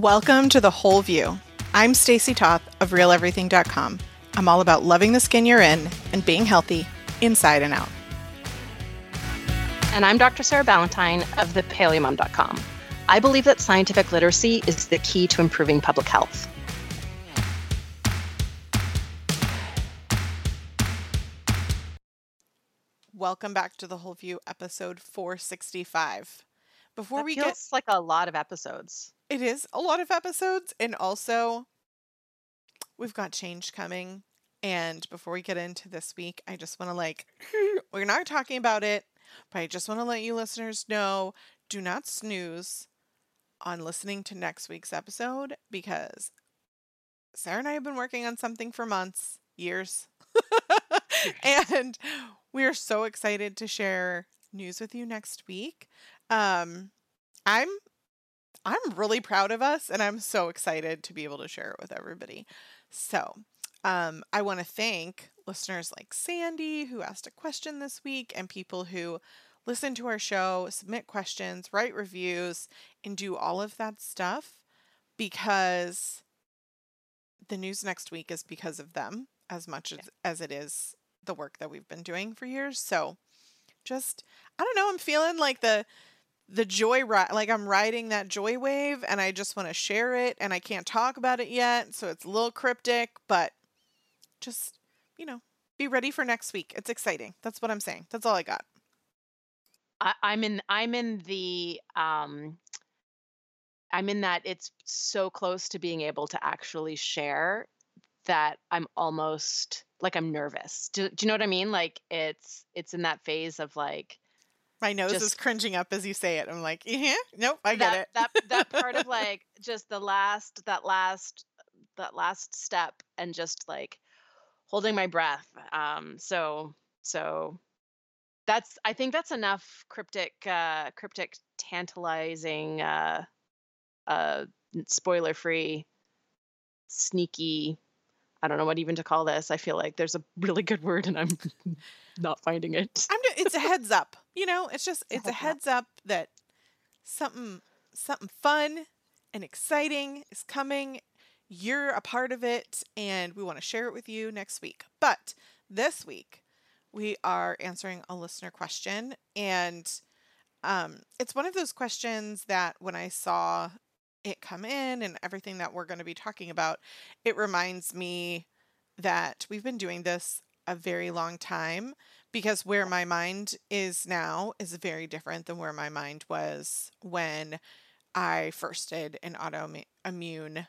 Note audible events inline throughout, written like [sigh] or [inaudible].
Welcome to The Whole View. I'm Stacy Toth of RealEverything.com. I'm all about loving the skin you're in and being healthy inside and out. And I'm Dr. Sarah Ballantyne of thepaleomom.com. I believe that scientific literacy is the key to improving public health. Welcome back to The Whole View, episode 465. Before That we feels get like a lot of episodes. It is a lot of episodes, and also we've got change coming. And before we get into this week, I just want to like, [laughs] we're not talking about it, but I just want to let you listeners know do not snooze on listening to next week's episode because Sarah and I have been working on something for months, years. [laughs] [laughs] and we are so excited to share news with you next week. Um, I'm I'm really proud of us and I'm so excited to be able to share it with everybody. So, um, I want to thank listeners like Sandy, who asked a question this week, and people who listen to our show, submit questions, write reviews, and do all of that stuff because the news next week is because of them as much as, as it is the work that we've been doing for years. So, just, I don't know, I'm feeling like the the joy ride like i'm riding that joy wave and i just want to share it and i can't talk about it yet so it's a little cryptic but just you know be ready for next week it's exciting that's what i'm saying that's all i got I, I'm in I'm in the um I'm in that it's so close to being able to actually share that I'm almost like I'm nervous. Do, do you know what I mean? Like it's it's in that phase of like my nose is cringing up as you say it. I'm like yeah nope i get it. that that part of [laughs] like just the last that last that last step and just like holding my breath um so so that's i think that's enough cryptic uh cryptic tantalizing uh uh spoiler free sneaky i don't know what even to call this. I feel like there's a really good word and i'm [laughs] not finding it. I'm just, it's a heads up you know it's just It's a heads up that something something fun and exciting is coming. You're a part of it and we want to share it with you next week. But this week we are answering a listener question and um, it's one of those questions that when i saw it come in and everything that we're going to be talking about it reminds me that we've been doing this a very long time because where my mind is now is very different than where my mind was when I first did an autoimmune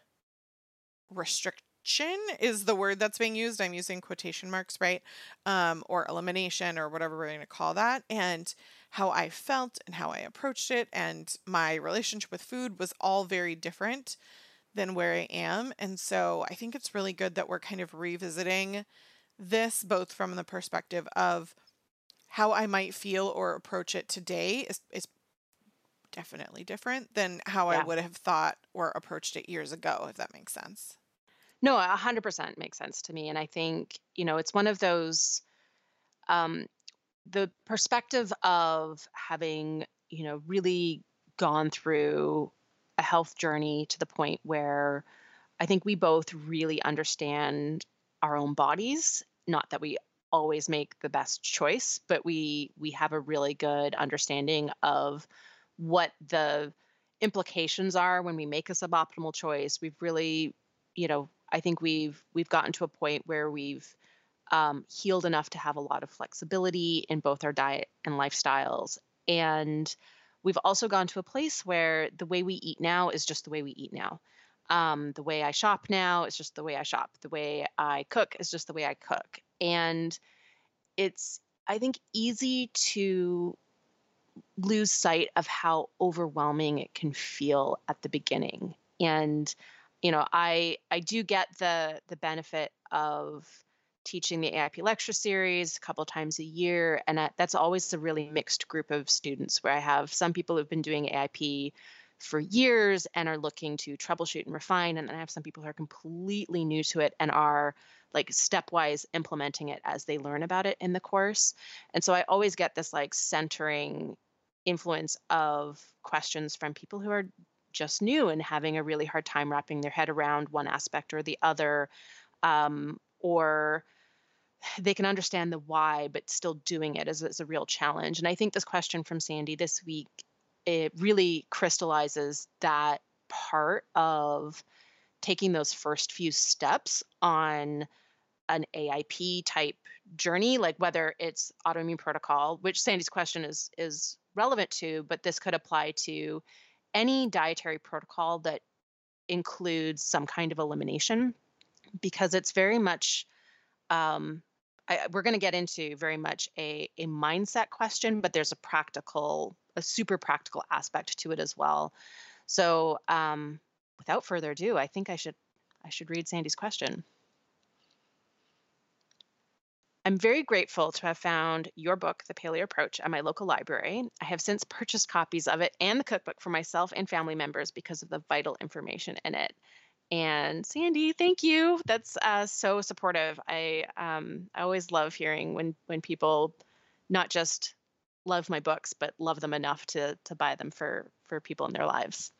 restriction is the word that's being used. I'm using quotation marks, right? Um, or elimination or whatever we're going to call that. And how I felt and how I approached it and my relationship with food was all very different than where I am. And so I think it's really good that we're kind of revisiting this both from the perspective of how I might feel or approach it today is, is definitely different than how I would have thought or approached it years ago, if that makes sense. no a hundred percent makes sense to me and i think you know it's one of those um the perspective of having you know really gone through a health journey to the point where i think we both really understand our own bodies not that we always make the best choice but we we have a really good understanding of what the implications are when we make a suboptimal choice we've really you know i think we've we've gotten to a point where we've um, healed enough to have a lot of flexibility in both our diet and lifestyles. And we've also gone to a place where the way we eat now is just the way we eat now. Um, the way I shop now is just the way I shop. The way I cook is just the way I cook. And it's, I think, easy to lose sight of how overwhelming it can feel at the beginning. And you know, I I do get the the benefit of teaching the AIP lecture series a couple times a year, and that, that's always a really mixed group of students where I have some people who've been doing AIP for years and are looking to troubleshoot and refine, and then I have some people who are completely new to it and are like stepwise implementing it as they learn about it in the course. And so I always get this like centering influence of questions from people who are just new and having a really hard time wrapping their head around one aspect or the other um, or they can understand the why but still doing it is, is a real challenge and i think this question from sandy this week it really crystallizes that part of taking those first few steps on an AIP type journey, like whether it's autoimmune protocol, which Sandy's question is is relevant to, but this could apply to any dietary protocol that includes some kind of elimination, because it's very much um, I, we're going to get into very much a a mindset question, but there's a practical, a super practical aspect to it as well. So, um, without further ado, I think I should I should read Sandy's question. I'm very grateful to have found your book, The Paleo Approach, at my local library. I have since purchased copies of it and the cookbook for myself and family members because of the vital information in it. And Sandy, thank you. That's uh, so supportive. I um, I always love hearing when when people not just love my books, but love them enough to to buy them for for people in their lives.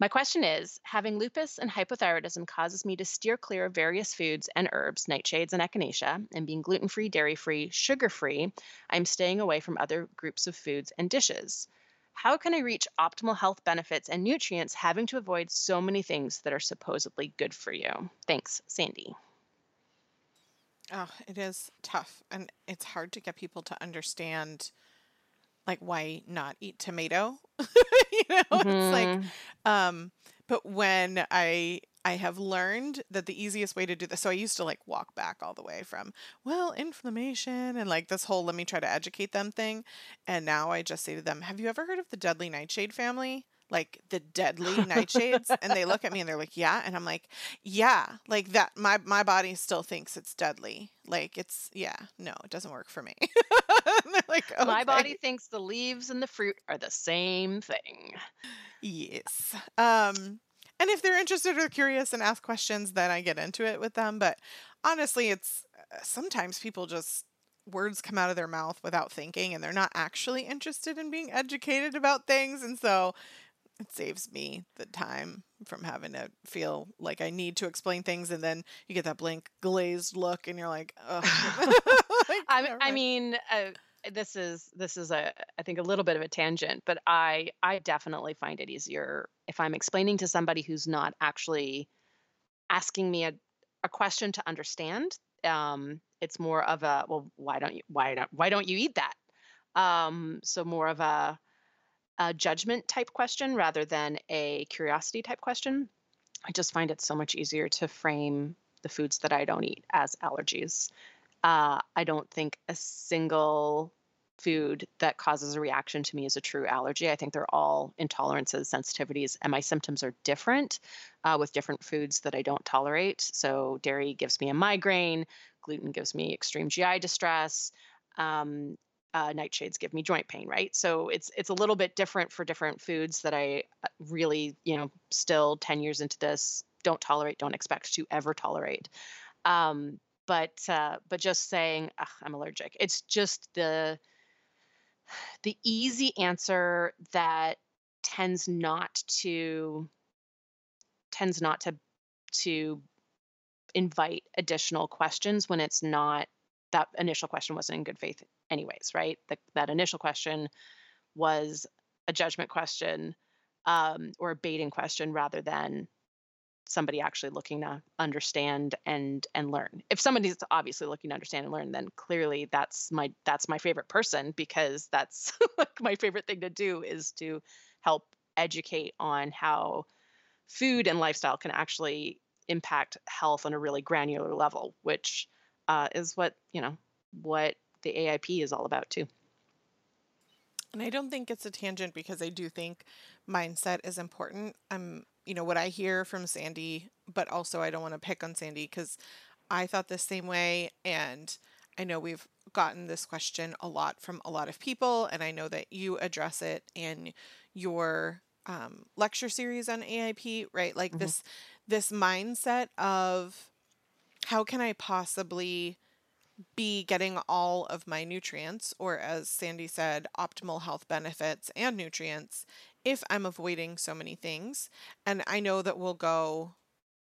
My question is having lupus and hypothyroidism causes me to steer clear of various foods and herbs, nightshades and echinacea, and being gluten free, dairy free, sugar free, I'm staying away from other groups of foods and dishes. How can I reach optimal health benefits and nutrients having to avoid so many things that are supposedly good for you? Thanks, Sandy. Oh, it is tough and it's hard to get people to understand like why not eat tomato [laughs] you know mm-hmm. it's like mm-hmm. um but when i i have learned that the easiest way to do this so i used to like walk back all the way from well inflammation and like this whole let me try to educate them thing and now i just say to them have you ever heard of the deadly nightshade family? Like the deadly nightshades and they look at me and they're like yeah and i'm like yeah. Like that my my body still thinks it's deadly. Like it's yeah no it doesn't work for me. [laughs] Like okay. my body thinks the leaves and the fruit are the same thing. Yes. Um and if they're interested or curious and ask questions then i get into it with them but honestly it's uh, sometimes people just words come out of their mouth without thinking and they're not actually interested in being educated about things and so it saves me the time from having to feel like I need to explain things, and then you get that blank glazed look, and you're like, [laughs] like I, I mean, uh, this is this is a I think a little bit of a tangent, but I I definitely find it easier if I'm explaining to somebody who's not actually asking me a, a question to understand. Um, it's more of a well, why don't you why don't why don't you eat that? Um, so more of a a judgment type question rather than a curiosity type question. I just find it so much easier to frame the foods that I don't eat as allergies. Uh, I don't think a single food that causes a reaction to me is a true allergy. I think they're all intolerances, sensitivities, and my symptoms are different uh, with different foods that I don't tolerate. So, dairy gives me a migraine, gluten gives me extreme GI distress. Um, uh, nightshades give me joint pain, right? So it's it's a little bit different for different foods that I uh, really, you know, still 10 years into this don't tolerate, don't expect to ever tolerate. Um, but uh, but just saying I'm allergic, it's just the the easy answer that tends not to tends not to to invite additional questions when it's not that initial question wasn't in good faith anyways right? The, that initial question was a judgment question um, or a baiting question rather than somebody actually looking to understand and and learn if somebody's obviously looking to understand and learn then clearly that's my that's my favorite person because that's [laughs] like my favorite thing to do is to help educate on how food and lifestyle can actually impact health on a really granular level which uh, is what you know what the AIP is all about too. And I don't think it's a tangent because I do think mindset is important. I'm, you know, what I hear from Sandy, but also I don't want to pick on Sandy because I thought the same way. And I know we've gotten this question a lot from a lot of people. And I know that you address it in your um, lecture series on AIP, right? Like mm-hmm. this, this mindset of how can I possibly be getting all of my nutrients, or as Sandy said, optimal health benefits and nutrients, if I'm avoiding so many things. And I know that we'll go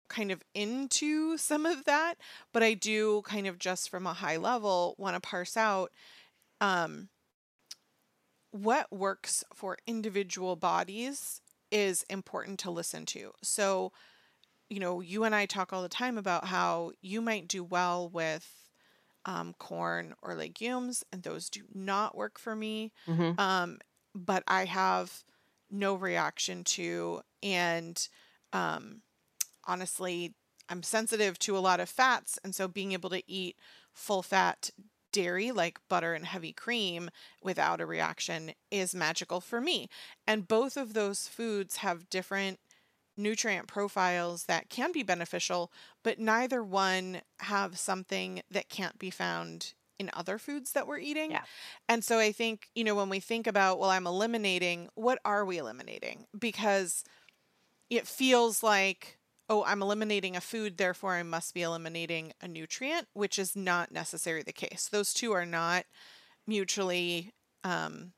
kind of into some of that, but I do kind of just from a high level want to parse out um, what works for individual bodies is important to listen to. So, you know, you and I talk all the time about how you might do well with um, corn or legumes, and those do not work for me. Mhm. Um, but I have no reaction to, and um, honestly, I'm sensitive to a lot of fats, and so being able to eat full fat dairy like butter and heavy cream without a reaction is magical for me. And both of those foods have different nutrient profiles that can be beneficial, but neither one have something that can't be found in other foods that we're eating. Yeah. And so I think, you know, when we think about, well, I'm eliminating, what are we eliminating? Because it feels like, oh, I'm eliminating a food, therefore I must be eliminating a nutrient, which is not necessarily the case. Those two are not mutually um,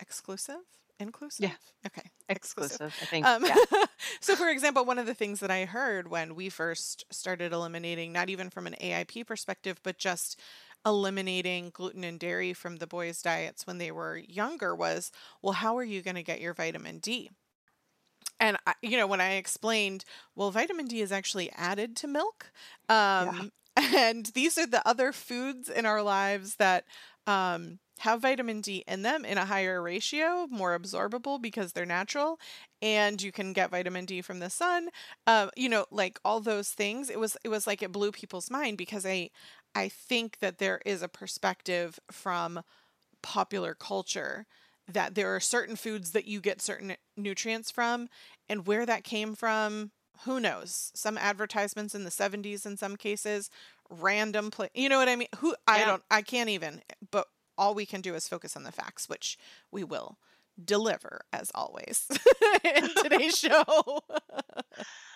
exclusive, inclusive. Yeah okay, Exclusive, I think. Um, yeah. [laughs] so, for example, one of the things that I heard when we first started eliminating, not even from an AIP perspective, but just eliminating gluten and dairy from the boys' diets when they were younger was, well, how are you going to get your vitamin D? And I, you know, when I explained, well, vitamin D is actually added to milk, um, [laughs] and these are the other foods in our lives that um, have vitamin D in them in a higher ratio, more absorbable because they're natural, and you can get vitamin D from the sun. Um, you know, like all those things. It was it was like it blew people's mind because I I think that there is a perspective from popular culture that there are certain foods that you get certain nutrients from and where that came from who knows some advertisements in the 70s in some cases random pla- you know what i mean who i Yeah. don't i can't even but all we can do is focus on the facts which we will deliver as always [laughs] in today's [laughs] show [laughs]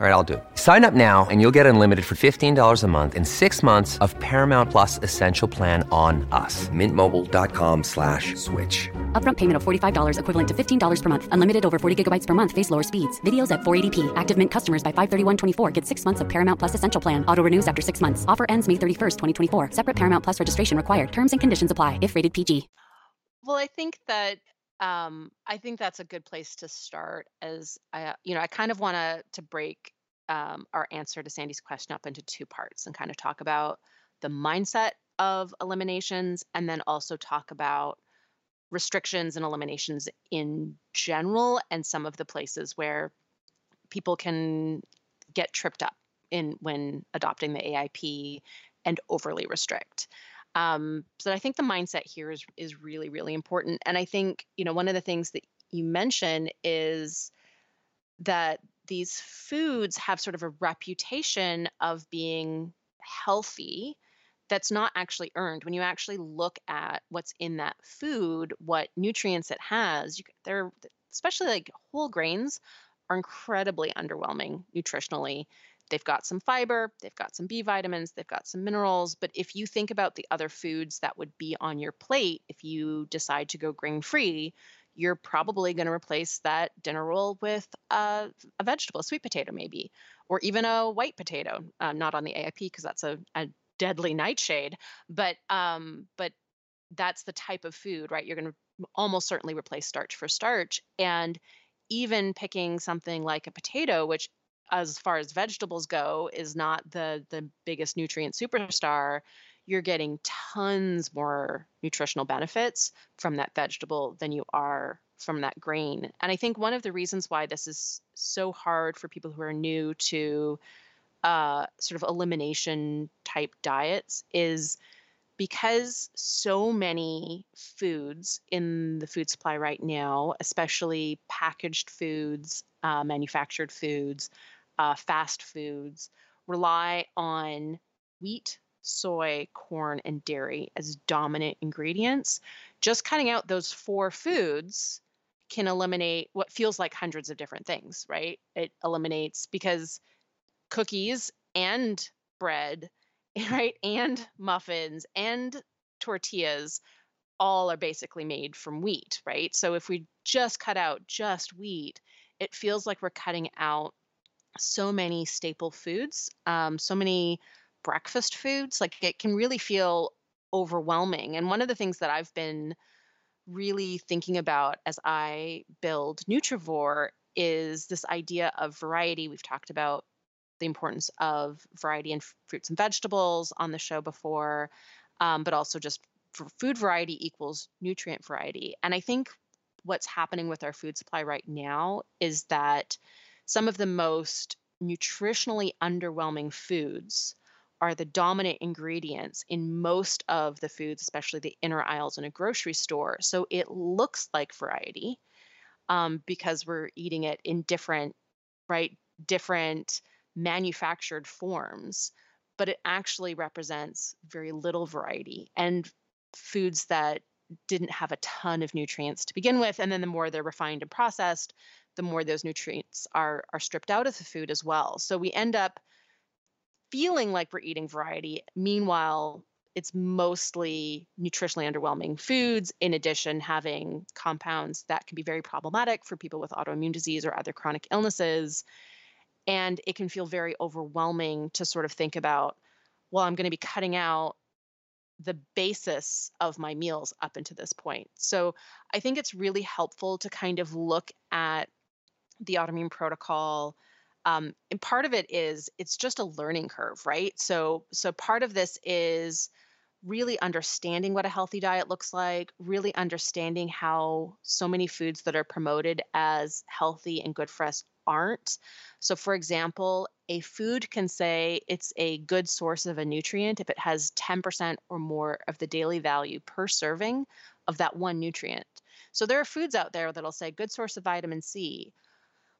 All right, I'll do it. Sign up now and you'll get unlimited for $15 a month and six months of Paramount Plus Essential Plan on us. Mintmobile.com slash switch. Upfront payment of $45 equivalent to $15 per month. Unlimited over 40 gigabytes per month. Face lower speeds. Videos at 480p. Active Mint customers by 531.24 get six months of Paramount Plus Essential Plan. Auto renews after six months. Offer ends May 31st, 2024. Separate Paramount Plus registration required. Terms and conditions apply if rated PG. Well, I think that um, I think that's a good place to start. As I, you know, I kind of want to to break um, our answer to Sandy's question up into two parts and kind of talk about the mindset of eliminations, and then also talk about restrictions and eliminations in general, and some of the places where people can get tripped up in when adopting the AIP and overly restrict. Um, so I think the mindset here is is really really important, and I think you know one of the things that you mention is that these foods have sort of a reputation of being healthy that's not actually earned. When you actually look at what's in that food what nutrients it has you, they're especially like whole grains are incredibly underwhelming nutritionally they've got some fiber they've got some b vitamins they've got some minerals but if you think about the other foods that would be on your plate if you decide to go grain free you're probably going to replace that dinner roll with a, a vegetable, a sweet potato maybe, or even a white potato. Uh, not on the AIP because that's a, a deadly nightshade, but um, but that's the type of food, right? You're going to almost certainly replace starch for starch, and even picking something like a potato, which as far as vegetables go is not the the biggest nutrient superstar you're getting tons more nutritional benefits from that vegetable than you are from that grain. And I think one of the reasons why this is so hard for people who are new to uh, sort of elimination type diets is because so many foods in the food supply right now, especially packaged foods, uh, manufactured foods, uh, fast foods, rely on wheat, soy, corn, and dairy as dominant ingredients. Just cutting out those four foods can eliminate what feels like hundreds of different things, right? It eliminates because cookies and bread, [laughs] right, and muffins and tortillas all are basically made from wheat, right? So if we just cut out just wheat, it feels like we're cutting out so many staple foods, um, so many breakfast foods. Like it can really feel overwhelming. And one of the things that I've been really thinking about as I build Nutrivore is this idea of variety. We've talked about the importance of variety in fruits and vegetables on the show before, um, but also just food variety equals nutrient variety. And I think what's happening with our food supply right now is that some of the most nutritionally underwhelming foods are the dominant ingredients in most of the foods, especially the inner aisles in a grocery store. So it looks like variety um, because we're eating it in different, right, different manufactured forms, but it actually represents very little variety and foods that didn't have a ton of nutrients to begin with. And then the more they're refined and processed, the more those nutrients are are stripped out of the food as well. So we end up feeling like we're eating variety. Meanwhile, it's mostly nutritionally underwhelming foods, in addition, having compounds that can be very problematic for people with autoimmune disease or other chronic illnesses. And it can feel very overwhelming to sort of think about, well, I'm going to be cutting out the basis of my meals up until this point. So I think it's really helpful to kind of look at the autoimmune protocol um, and part of it is it's just a learning curve right? So so part of this is really understanding what a healthy diet looks like really understanding how so many foods that are promoted as healthy and good for us aren't. So for example a food can say it's a good source of a nutrient if it has 10% or more of the daily value per serving of that one nutrient. So there are foods out there that'll say good source of vitamin c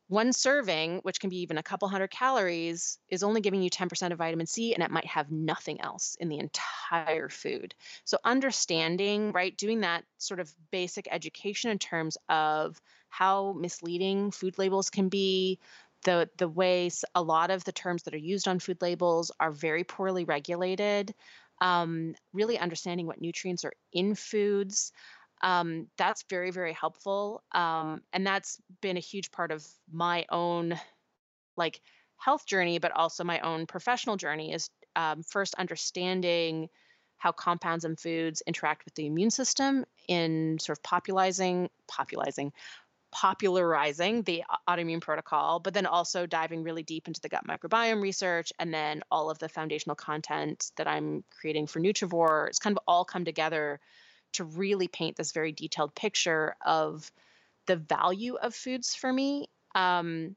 one serving, which can be even a couple hundred calories, is only giving you 10% of vitamin C and it might have nothing else in the entire food. So, understanding, right, doing that sort of basic education in terms of how misleading food labels can be, the, the ways a lot of the terms that are used on food labels are very poorly regulated, um, really understanding what nutrients are in foods um, that's very very helpful um, and that's been a huge part of my own like health journey but also my own professional journey is um, first understanding how compounds and foods interact with the immune system in sort of popularizing popularizing popularizing the autoimmune protocol but then also diving really deep into the gut microbiome research and then all of the foundational content that i'm creating for nutrivore. It's kind of all come together to really paint this very detailed picture of the value of foods for me. Um,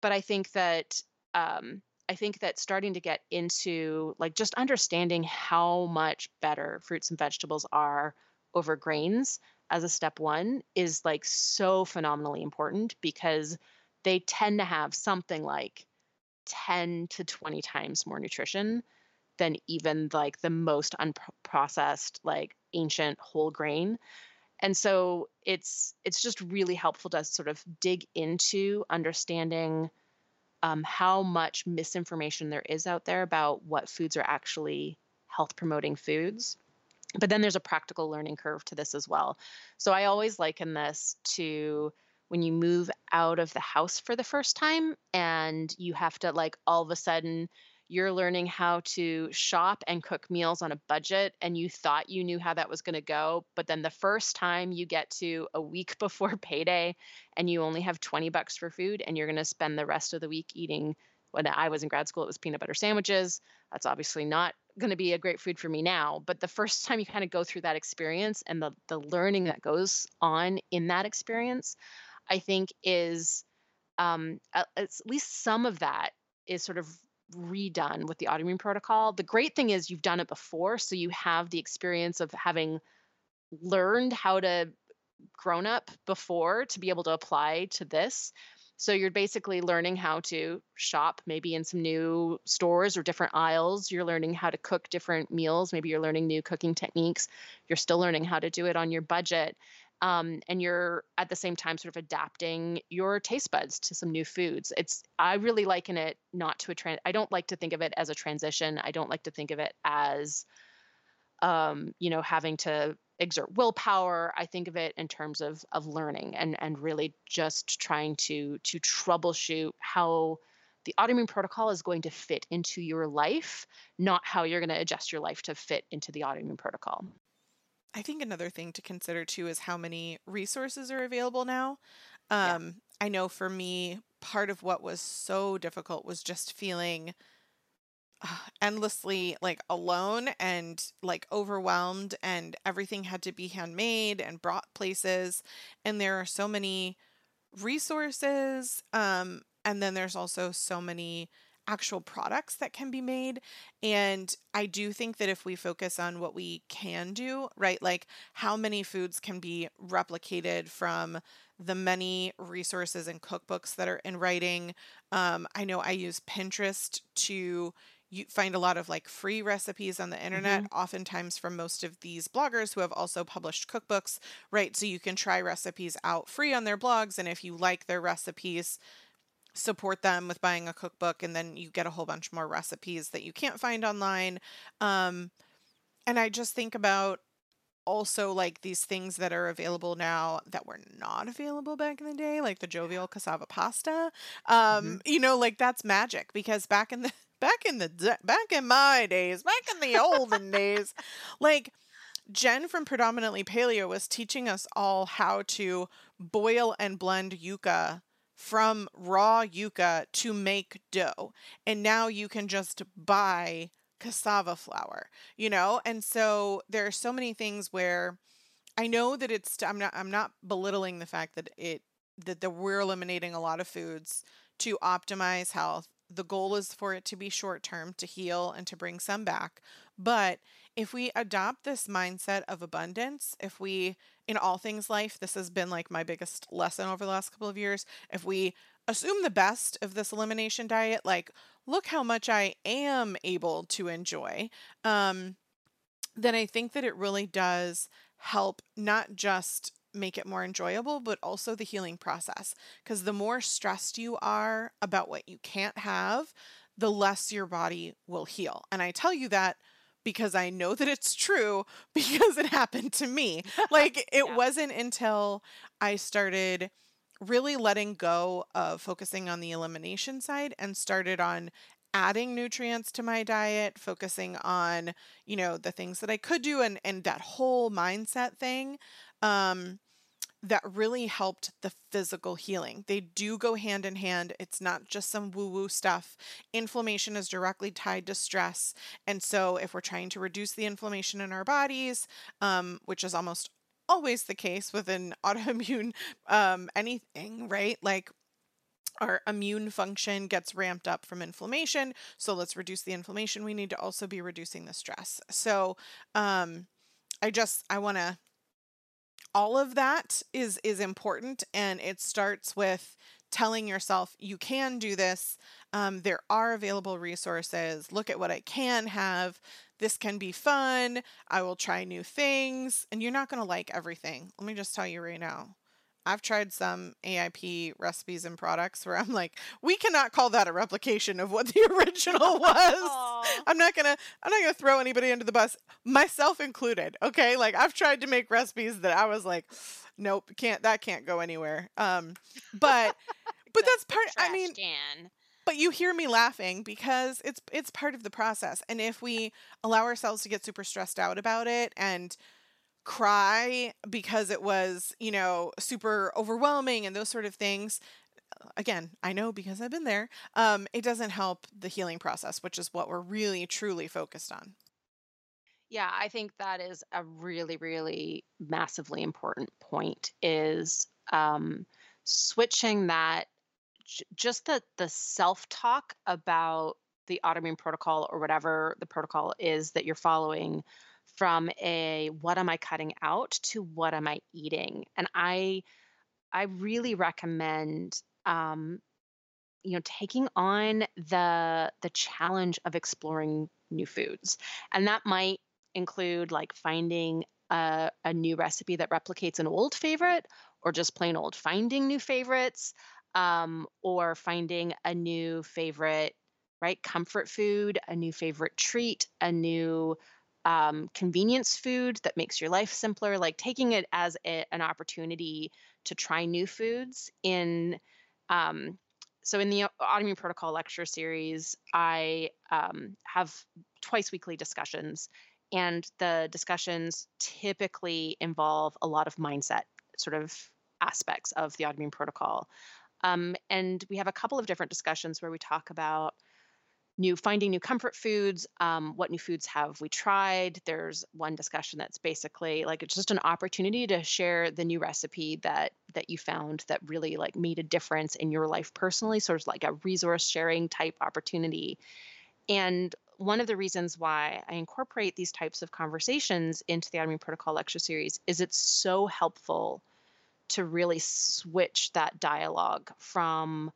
but I think that um, I think that starting to get into like just understanding how much better fruits and vegetables are over grains as a step one is like so phenomenally important because they tend to have something like 10 to 20 times more nutrition than even like the most unprocessed like ancient whole grain and so it's it's just really helpful to sort of dig into understanding um, how much misinformation there is out there about what foods are actually health promoting foods but then there's a practical learning curve to this as well. So i always liken this to when you move out of the house for the first time and you have to like all of a sudden you're learning how to shop and cook meals on a budget and you thought you knew how that was going to go but then the first time you get to a week [laughs] before payday and you only have 20 bucks for food and you're going to spend the rest of the week eating when I was in grad school it was peanut butter sandwiches. That's obviously not going to be a great food for me now but the first [laughs] time you kind of go through that experience and the the learning that goes on in that experience I think is um, at, at least some of that is sort of redone with the autoimmune protocol. The great thing is you've done it before, so you have the experience of having learned how to grown up before to be able to apply to this. So you're basically learning how to shop maybe in some new stores or different aisles. You're learning how to cook different meals. Maybe you're learning new cooking techniques. You're still learning how to do it on your budget. Um, and you're at the same time sort of adapting your taste buds to some new foods. It's I really liken it not to a trend. I don't like to think of it as a transition. I don't like to think of it as um, you know having to exert willpower. I think of it in terms of of learning and and really just trying to to troubleshoot how the autoimmune protocol is going to fit into your life, not how you're going to adjust your life to fit into the autoimmune protocol. I think another thing to consider too is how many resources are available now. Um, yeah. I know for me, part of what was so difficult was just feeling endlessly like alone and like overwhelmed and everything had to be handmade and brought places and there are so many resources um and then there's also so many actual products that can be made and I do think that if we focus on what we can do right like how many foods can be replicated from the many resources and cookbooks that are in writing um, I know I use Pinterest to you find a lot of like free recipes on the internet, mm-hmm. oftentimes from most of these bloggers who have also published cookbooks, right? So you can try recipes out free on their blogs. And if you like their recipes, support them with buying a cookbook. And then you get a whole bunch more recipes that you can't find online. Um, and I just think about also like these things that are available now that were not available back in the day, like the jovial cassava pasta. Um, mm-hmm. you know, like that's magic because back in the [laughs] back in the back in my days, back in the olden days, like Jen from Predominantly Paleo was teaching us all how to boil and blend yucca from raw yucca to make dough. And now you can just buy cassava flour, you know? And so there are so many things where I know that it's I'm not I'm not belittling the fact that it that the, we're eliminating a lot of foods to optimize health the goal is for it to be short term, to heal and to bring some back. But if we adopt this mindset of abundance, if we, in all things life, this has been like my biggest lesson over the last couple of years. If we assume the best of this elimination diet, like, look how much I am able to enjoy, um, then I think that it really does help not just make it more enjoyable, but also the healing process. Because the more stressed you are about what you can't have, the less your body will heal. And I tell you that because I know that it's true [laughs] because it happened to me. [laughs] Like it yeah. wasn't until I started really letting go of focusing on the elimination side and started on adding nutrients to my diet, focusing on, you know, the things that I could do and and that whole mindset thing um that really helped the physical healing. They do go hand in hand. It's not just some woo woo stuff. Inflammation is directly tied to stress. And so, if we're trying to reduce the inflammation in our bodies, um, which is almost always the case with an [laughs] autoimmune um, anything, right? Like our immune function gets ramped up from inflammation. So let's reduce the inflammation. We need to also be reducing the stress. So um, I just I want to all of that is is important and it starts with telling yourself you can do this. Um, there are available resources. Look at what i can have. This can be fun. I will try new things. And you're not going to like everything. Let me just tell you right now I've tried some AIP recipes and products where I'm like, we cannot call that a replication of what the [laughs] original was. I'm not gonna I'm not gonna throw anybody under the bus, myself included. Okay. Like I've tried to make recipes that I was like, nope, can't that can't go anywhere. Um but [laughs] but that's, part I mean can. But you hear me laughing because it's it's part of the process. And if we allow ourselves to get super stressed out about it and cry because it was, you know, super overwhelming and those sort of things. Again, I know because I've been there. Um, it doesn't help the healing process, which is what we're really truly focused on. Yeah, I think that is a really, really massively important point is um, switching that j- just the the self talk about the autoimmune protocol or whatever the protocol is that you're following from a what am I cutting out to what am I eating. And I I really recommend um, you know taking on the the challenge of exploring new foods and that might include like finding a, a new recipe that replicates an old favorite or just plain old finding new favorites um, or finding a new favorite right comfort food a new favorite treat a new um, convenience food that makes your life simpler like taking it as a, an opportunity to try new foods in um, so in the autoimmune protocol lecture series i um, have twice weekly discussions and the discussions typically involve a lot of mindset sort of aspects of the autoimmune protocol. Um, and we have a couple of different discussions where we talk about new finding new comfort foods um, what new foods have we tried? There's one discussion that's basically like it's just an opportunity to share the new recipe that that you found that really like made a difference in your life personally sort of like a resource sharing type opportunity. And one of the reasons why i incorporate these types of conversations into the autoimmune protocol lecture series is it's so helpful to really switch that dialogue from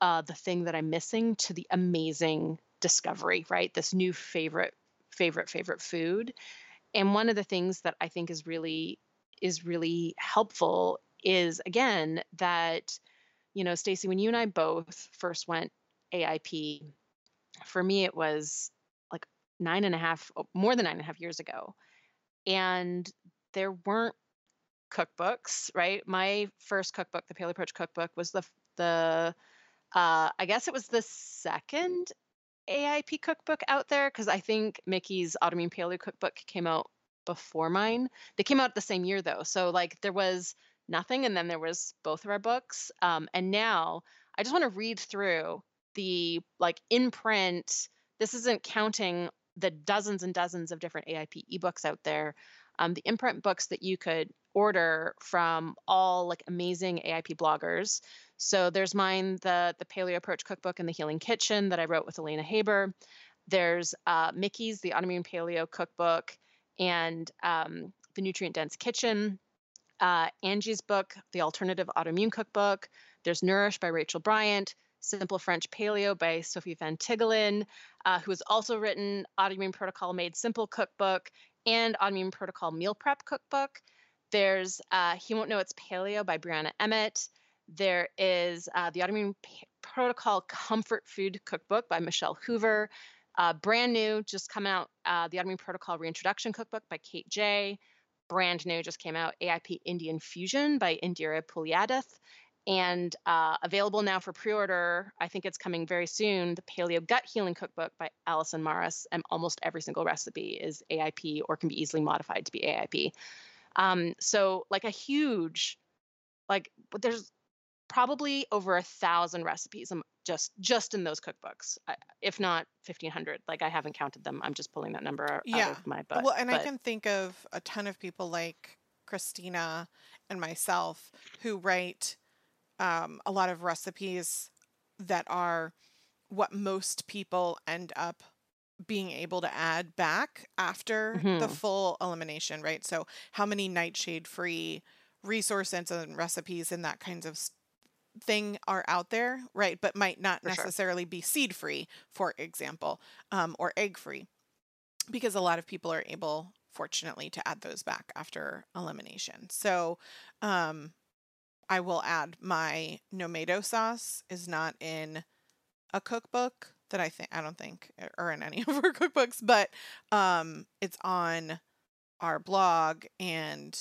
uh, the thing that I'm missing to the amazing discovery, right? This new favorite, favorite, favorite food. And one of the things that I think is really is really helpful is again that, you know, Stacy, when you and I both first went AIP, for me it was like nine and a half, oh, more than nine and a half years ago. And there weren't cookbooks, right? My first cookbook, the Paleo Approach cookbook, was the the uh, I guess it was the second AIP cookbook out there because I think Mickey's Autoimmune Paleo cookbook came out before mine. They came out the same year though, so like there was nothing, and then there was both of our books. Um, and now I just want to read through the like in print. This isn't counting the dozens and dozens of different AIP ebooks out there. Um, the imprint books that you could order from all like amazing AIP bloggers. So there's mine, the the Paleo Approach Cookbook and the Healing Kitchen that I wrote with Alaena Haber. There's uh, Mickey's The Autoimmune Paleo Cookbook and um, the Nutrient Dense Kitchen. Uh, Angie's book, The Alternative Autoimmune Cookbook. There's Nourish by Rachel Bryant. Simple French Paleo by Sophie Van Tiggelen, uh, who has also written Autoimmune Protocol Made Simple Cookbook and Autoimmune Protocol Meal Prep Cookbook. There's uh, He Won't Know It's Paleo by Bre'anna Emmitt. There is uh, the Autoimmune P- Protocol Comfort Food Cookbook by Michelle Hoover. Uh, brand new, just come out, uh, the Autoimmune Protocol Reintroduction Cookbook by Kate J. Brand new, just came out, AIP Indian Fusion by Indira Puliadath. And uh, available now for pre order, I think it's coming very soon, the Paleo Gut Healing Cookbook by Alison Marras. And almost every single recipe is AIP or can be easily modified to be AIP. Um, so, like a huge, like, there's probably over a thousand recipes just just in those cookbooks if not 1500 like i haven't counted them i'm just pulling that number yeah. out of my butt well and but... i can think of a ton of people like christina and myself who write um, a lot of recipes that are what most people end up being able to add back after mm-hmm. the full elimination right so how many nightshade free resources and recipes and that kinds of thing are out there, right? But might not for necessarily sure. be seed free, for example, um, or egg free, because a lot of people are able, fortunately, to add those back after elimination. So, um, I will add my Nomato sauce is not in a cookbook that I think I don't think or in any [laughs] of our cookbooks, but um, it's on our blog and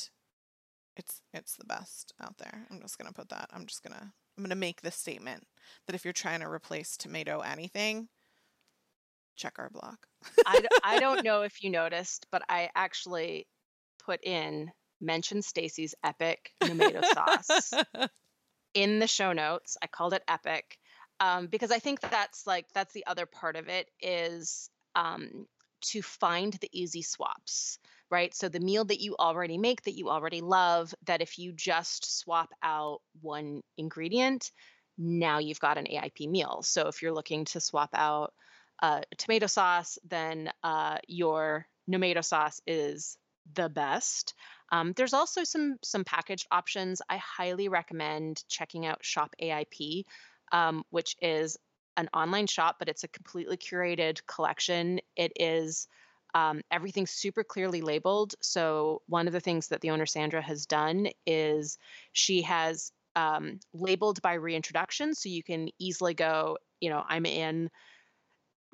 it's it's the best out there. I'm just gonna put that. I'm just gonna I'm going to make this statement that if you're trying to replace tomato anything, check our blog. I, I don't [laughs] know if you noticed, but I actually put in mention Stacy's epic tomato sauce [laughs] in the show notes. I called it epic um, because I think that's like that's the other part of it is um, to find the easy swaps right? So the meal that you already make that you already love, that if you just swap out one ingredient, now you've got an AIP meal. So if you're looking to swap out uh, tomato sauce, then uh, your tomato sauce is the best. Um, there's also some some packaged options. I highly recommend checking out Shop AIP, um, which is an online shop, but it's a completely curated collection. It is um, everything's super clearly labeled. So one of the things that the owner Sandra has done is she has um, labeled by reintroduction, so you can easily go. You know, I'm in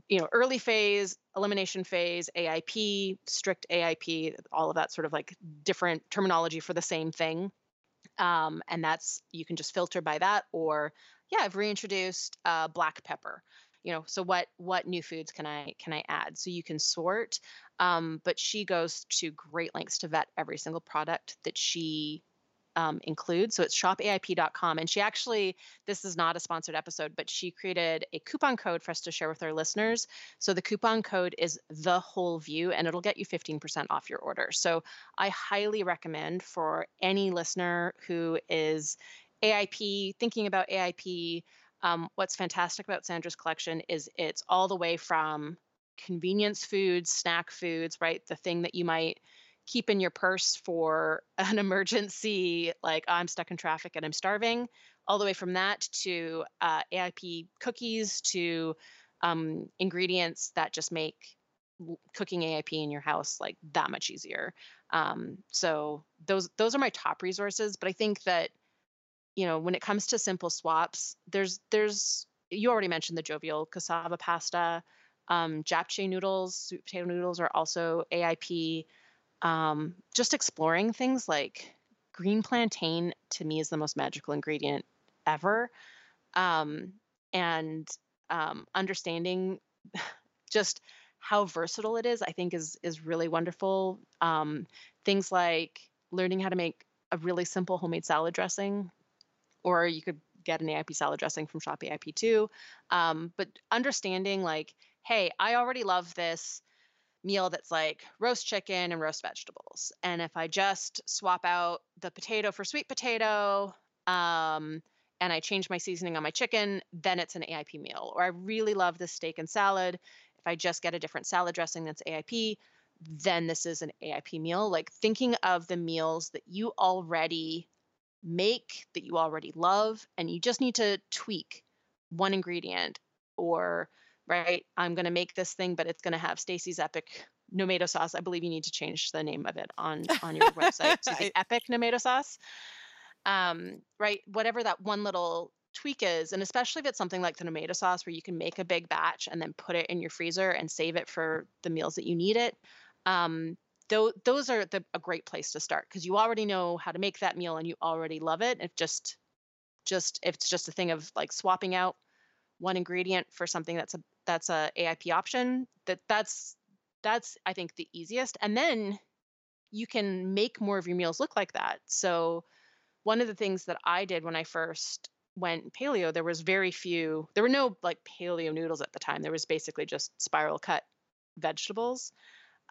you know early phase elimination phase aip strict aip all of that sort of like different terminology for the same thing um, and that's you can just filter by that or yeah i've reintroduced uh, black pepper you know so what what new foods can i can i add so you can sort um, but she goes to great lengths to vet every single product that she um. So it's shopaip.com. And she actually, this is not a sponsored episode, but she created a coupon code for us to share with our listeners. So the coupon code is the whole view and it'll get you 15% off your order. So I highly recommend for any listener who is AIP, thinking about AIP. Um, what's fantastic about Sandra's collection is it's all the way from convenience foods, snack foods, right? The thing that you might keep in your purse for [laughs] an emergency, like I'm stuck in traffic and I'm starving, all the way from that to uh, AIP cookies to um, ingredients that just make cooking AIP in your house like that much easier. Um, so those those are my top resources. But I think that you know when it comes to simple swaps, there's there's you already mentioned the jovial cassava pasta. Um, japchae noodles, sweet potato noodles are also AIP um, just exploring things like green plantain to me is the most magical ingredient ever. Um, and um, understanding [laughs] just how versatile it is, I think is is really wonderful. Um, things like learning how to make a really simple homemade salad dressing, or you could get an AIP salad dressing from Shop AIP too. Um, but understanding like, hey, I already love this meal that's like roast chicken and roast vegetables. And if I just swap out the potato for sweet potato, um, and I change my seasoning on my chicken, then it's an AIP meal. Or I really love this steak and salad. If I just get a different salad dressing that's AIP, then this is an AIP meal. Like thinking of the meals that you already make, that you already love, and you just need to tweak one ingredient or right? I'm going to make this thing, but it's going to have Stacy's Epic Nomato sauce. I believe you need to change the name of it on on your website to the [laughs] Epic Nomato sauce. Um, right? Whatever that one little tweak is, and especially if it's something like the tomato sauce where you can make a big batch and then put it in your freezer and save it for the meals that you need it. Um, th- those are the, a great place to start because you already know how to make that meal and you already love it. If just just if it's just a thing of like swapping out one ingredient for something that's a that's a AIP option, that that's that's I think the easiest. And then you can make more of your meals look like that. So one of the things that I did when I first went paleo, there was very few, there were no like paleo noodles at the time. There was basically just spiral cut vegetables.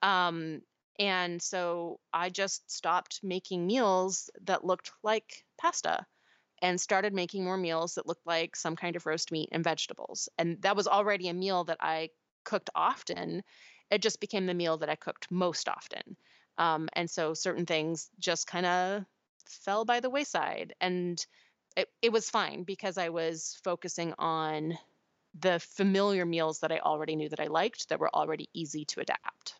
Um, and so I just stopped making meals that looked like pasta and started making more meals that looked like some kind of roast meat and vegetables. And that was already a meal that I cooked often. It just became the meal that I cooked most often. Um, and so certain things just kind of fell by the wayside. And it, it was fine because I was focusing on the familiar meals that I already knew that I liked that were already easy to adapt.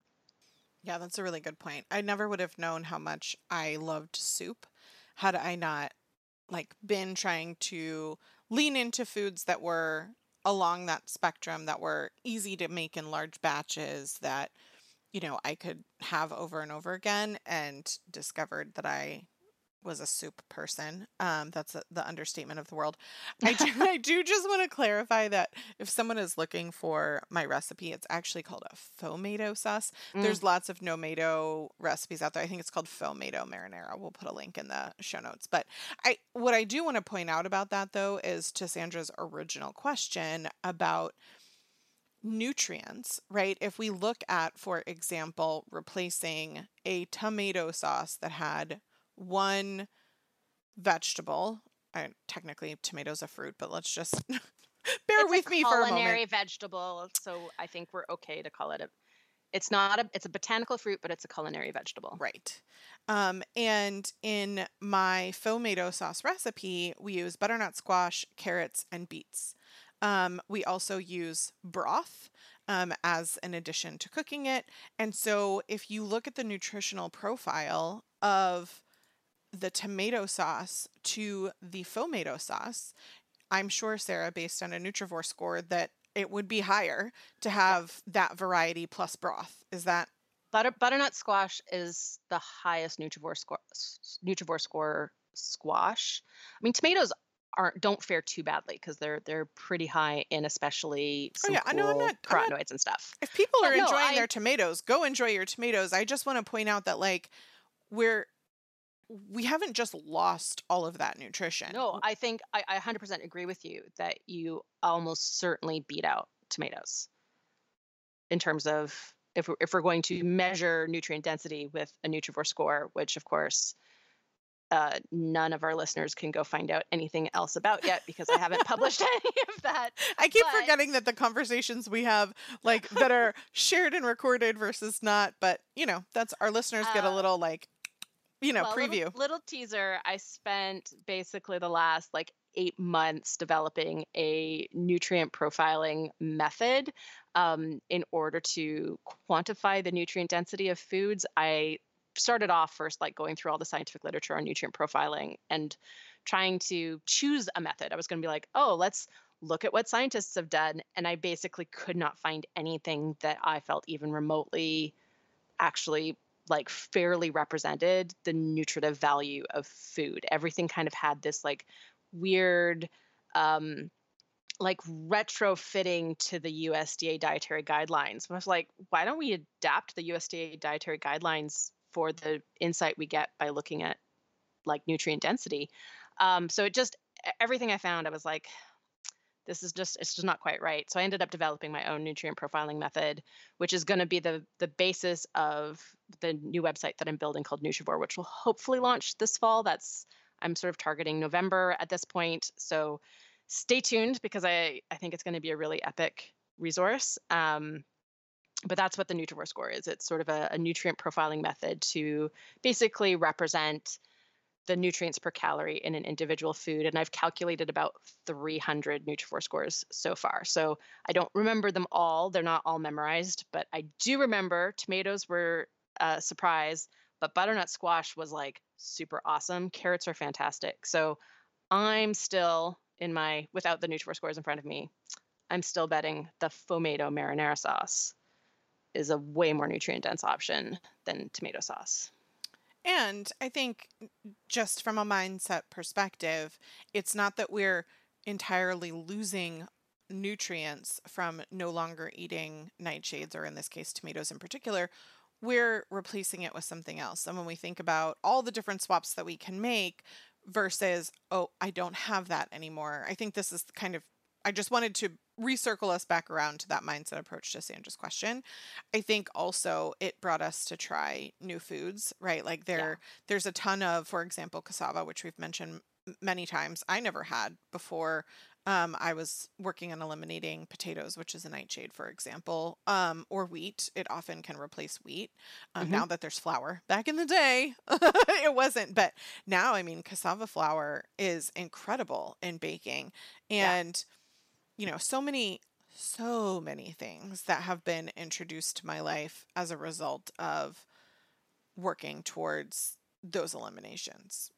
Yeah, that's a really good point. I never would have known how much I loved soup had I not like been trying to lean into foods that were along that spectrum that were easy to make in large batches that you know I could have over and over again and discovered that I was a soup person. Um, that's a, the understatement of the world. I do, [laughs] I do just want to clarify that if someone is looking for my recipe, it's actually called a fomato sauce. Mm. There's lots of nomato recipes out there. I think it's called fomato marinara. We'll put a link in the show notes. But I, what I do want to point out about that though is to Sandra's original question about nutrients, right? If we look at, for example, replacing a tomato sauce that had one vegetable. I, technically, tomatoes a fruit, but let's just [laughs] bear it's with me for a moment. culinary vegetable, so I think we're okay to call it a. It's not a. It's a botanical fruit, but it's a culinary vegetable. Right. Um, and in my tomato sauce recipe, we use butternut squash, carrots, and beets. Um, we also use broth um, as an addition to cooking it. And so, if you look at the nutritional profile of the tomato sauce to the tomato sauce, I'm sure, Sarah, based on a Nutrivore score, that it would be higher to have that variety plus broth. Is that Butter, butternut squash is the highest Nutrivore score. Nutrivore score squash. I mean, tomatoes aren't don't fare too badly because they're they're pretty high in especially Oh, some yeah, I know, I'm cool not- I'm not- carotenoids and stuff. if people But are no, enjoying I- their tomatoes, go enjoy your tomatoes. I just want to point out that like we're we haven't just lost all of that nutrition. No, I think I, I 100% agree with you that you almost certainly beat out tomatoes in terms of if we're, if we're going to measure nutrient density with a Nutrivore score, which of course uh, none of our listeners can go find out anything else about yet because I haven't published [laughs] any of that. I keep but- forgetting that the conversations we have like that are shared and recorded versus not, but you know, that's our listeners get a Uh, little like you know, Well, preview. Little, little teaser. I spent basically the last like eight months developing a nutrient profiling method um, in order to quantify the nutrient density of foods. I started off first like going through all the scientific literature on nutrient profiling and trying to choose a method. I was going to be like, oh, let's look at what scientists have done. And I basically could not find anything that I felt even remotely actually like fairly represented the nutritive value of food. Everything kind of had this like weird um like retrofitting to the USDA dietary guidelines. I was like, why don't we adapt the USDA dietary guidelines for the insight we get by looking at like nutrient density? Um, so it just everything I found, I was like, this is just it's just not quite right. So I ended up developing my own nutrient profiling method, which is going to be the the basis of the new website that I'm building called Nutrivore, which will hopefully launch this fall. That's I'm sort of targeting November at this point. So stay tuned because I I think it's going to be a really epic resource. Um, but that's what the Nutrivore score is. It's sort of a, a nutrient profiling method to basically represent the nutrients per calorie in an individual food. And I've calculated about 300 Nutrivore scores so far. So I don't remember them all. They're not all memorized, but I do remember tomatoes were a surprise, but butternut squash was like super awesome. Carrots are fantastic. So I'm still in my, without the Nutrivore scores in front of me, I'm still betting the Fomato marinara sauce is a way more nutrient dense option than tomato sauce. And I think just from a mindset perspective, it's not that we're entirely losing nutrients from no longer eating nightshades, or in this case, tomatoes in particular. We're replacing it with something else. And when we think about all the different swaps that we can make versus, oh, I don't have that anymore, I think this is kind of, I just wanted to recircle us back around to that mindset approach to Sandra's question. I think also it brought us to try new foods, right? Like there there's a ton of, for example, cassava, which we've mentioned many times. I never had before. Um, I was working on eliminating potatoes, which is a nightshade, for example, um, or wheat. It often can replace wheat. Um, Now that there's flour, back in the day, [laughs] it wasn't, but now, I mean, cassava flour is incredible in baking, Yeah. You know, so many, so many things that have been introduced to my life as a result of working towards those eliminations.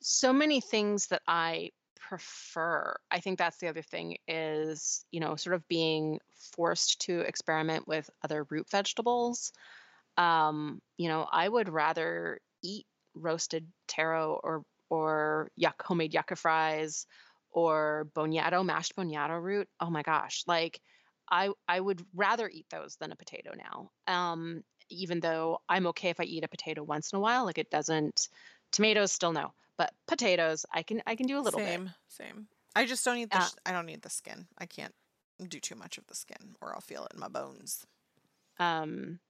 so many things that I prefer. I think that's the other thing is, you know, sort of being forced to experiment with other root vegetables. Um, you know, I would rather eat roasted taro or or yuck homemade yucca fries or boniato mashed boniato root. Oh my gosh, like I I would rather eat those than a potato now. Um, even though I'm okay if I eat a potato once in a while, like it doesn't. Tomatoes still no, but potatoes I can I can do a little same, bit. Same. Same. I just don't eat the. Uh, I don't need the skin. I can't do too much of the skin, or I'll feel it in my bones. Um,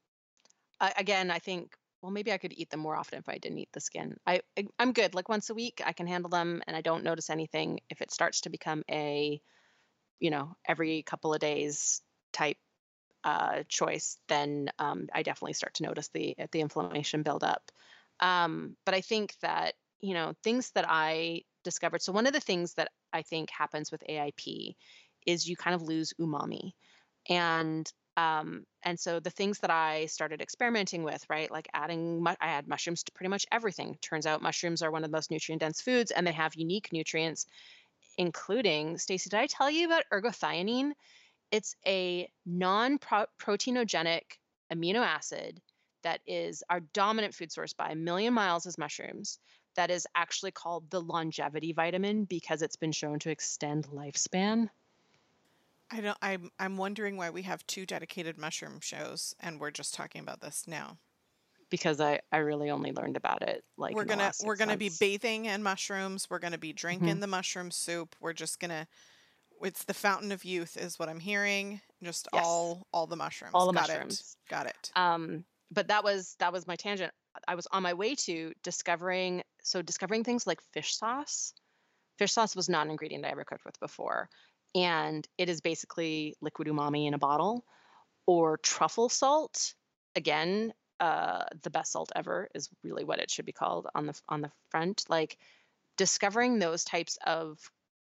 I, again, I think well maybe I could eat them more often if I didn't eat the skin. I, I I'm good. Like once a week I can handle them and I don't notice anything. If it starts to become a, you know, every couple of days type uh, choice, then um, I definitely start to notice the the inflammation build up. Um, but I think that you know things that I discovered. So one of the things that I think happens with AIP is you kind of lose umami, and um, and so the things that I started experimenting with, right, like adding, mu- I add mushrooms to pretty much everything. Turns out mushrooms are one of the most nutrient dense foods, and they have unique nutrients, including. Stacy, did I tell you about ergothioneine? It's a non-proteinogenic amino acid that is our dominant food source by a million miles as mushrooms. That is actually called the longevity vitamin because it's been shown to extend lifespan. I don't. I'm. I'm wondering why we have two dedicated mushroom shows, and we're just talking about this now. because I, I really only learned about it like we're gonna we're gonna be bathing in mushrooms. We're gonna be drinking Mhm. the mushroom soup. We're just gonna. It's the fountain of youth, is what I'm hearing. Just Yes. all all the mushrooms. All the Got mushrooms. it. Got it. um but that was that was my tangent i was on my way to discovering so discovering things like fish sauce fish sauce was not an ingredient i ever cooked with before and it is basically liquid umami in a bottle or truffle salt. Again uh the best salt ever is really what it should be called on the on the front. Like discovering those types of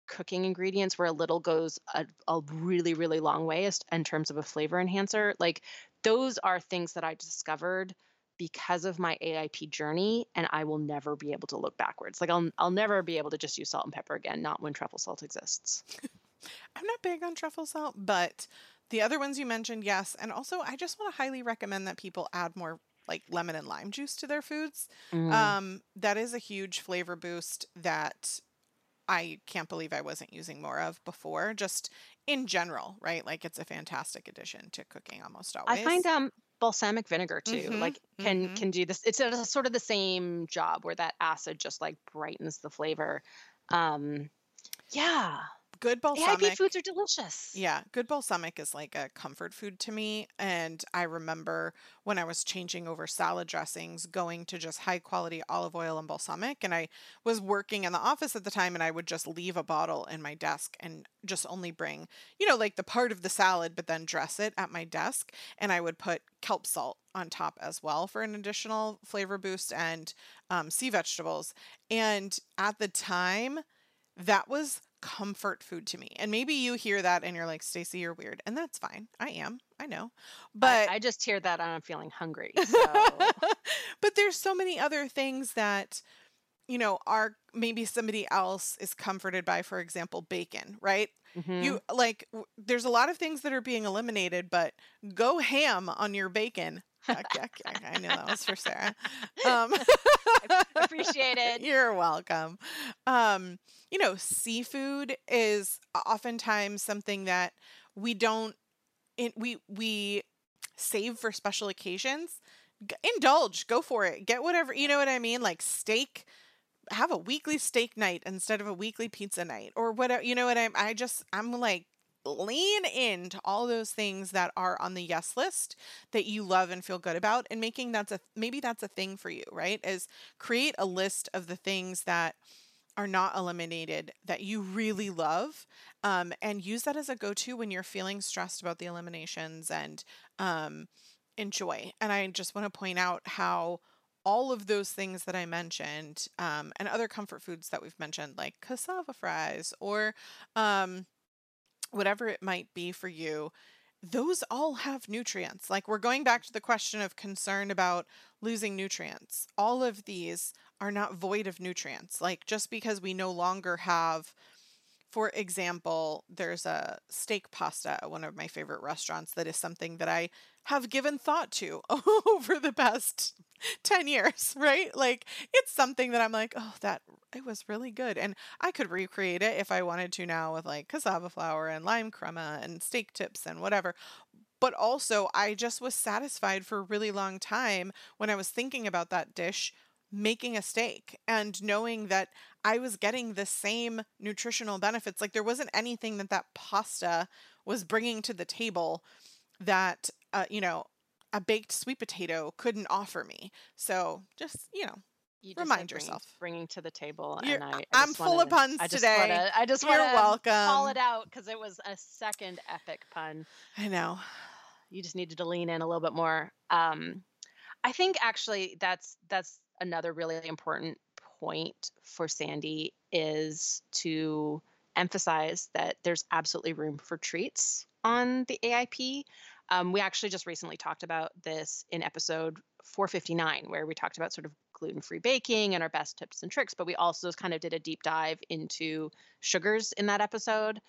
cooking ingredients where a little goes a, a really really long way in terms of a flavor enhancer like those are things that i discovered because of my aip journey and i will never be able to look backwards. Like i'll, I'll never be able to just use salt and pepper again not when truffle salt exists I'm not big on truffle salt, but the other ones you mentioned, yes. And also, I just want to highly recommend that people add more like lemon and lime juice to their foods. Mm. Um, that is a huge flavor boost that I can't believe I wasn't using more of before, just in general, right? Like it's a fantastic addition to cooking almost always. i find um balsamic vinegar too Mhm, like can mhm. can do this it's a, sort of the same job where that acid just like brightens the flavor um yeah good aip balsamic. foods are delicious Yeah, good balsamic is like a comfort food to me. And I remember when I was changing over salad dressings, going to just high quality olive oil and balsamic. And I was working in the office at the time, and I would just leave a bottle in my desk and just only bring, you know, like the part of the salad, but then dress it at my desk. And I would put kelp salt on top as well for an additional flavor boost and um, sea vegetables. And at the time, that was comfort food to me. And maybe you hear that and you're like, Stacy, you're weird. And that's fine. I am. I know. But I, I just hear that and i'm feeling hungry [laughs] so but there's so many other things that you know are maybe somebody else is comforted by for example bacon right mhm. you like w- there's a lot of things that are being eliminated but go ham on your bacon Yuck, yuck, yuck. i knew that was for sarah. [laughs] Um appreciate [laughs] it. you're welcome. Um you know seafood is oftentimes something that we don't in, we we save for special occasions. G- indulge go for it. Get whatever you know what i mean? Like steak have a weekly steak night instead of a weekly pizza night or whatever you know what i'm i just i'm like lean into all those things that are on the yes list that you love and feel good about and making that's a maybe that's a thing for you right is create a list of the things that are not eliminated that you really love um, and use that as a go-to when you're feeling stressed about the eliminations and um, enjoy. And i just want to point out how all of those things that i mentioned um, and other comfort foods that we've mentioned like cassava fries or um, whatever it might be for you those all have nutrients. Like we're going back to the question of concern about losing nutrients. All of these are not void of nutrients. Like just because we no longer have for example, there's a steak pasta at one of my favorite restaurants that is something that I have given thought to [laughs] over the past [laughs] 10 years, right? Like it's something that I'm like, oh, that it was really good. And I could recreate it if I wanted to now with like cassava flour and lime crema and steak tips and whatever. But also, I just was satisfied for a really long time when I was thinking about that dish making a steak and knowing that I was getting the same nutritional benefits. Like there wasn't anything that that pasta was bringing to the table that, uh, you know, a baked sweet potato couldn't offer me. So just, you know, You just Remind bringing- yourself. bringing to the table, You're- and I, I I'm just full wanna- of puns I today. Wanna, I just want to welcome call it out because it was a second epic pun. I know. you just needed to lean in a little bit more. Um, I think actually that's that's another really important point for Sandy is to emphasize that there's absolutely room for treats on the AIP. Um, we actually just recently talked about this in episode 459, where we talked about sort of gluten free baking and our best tips and tricks, but we also kind of did a deep dive into sugars in that episode.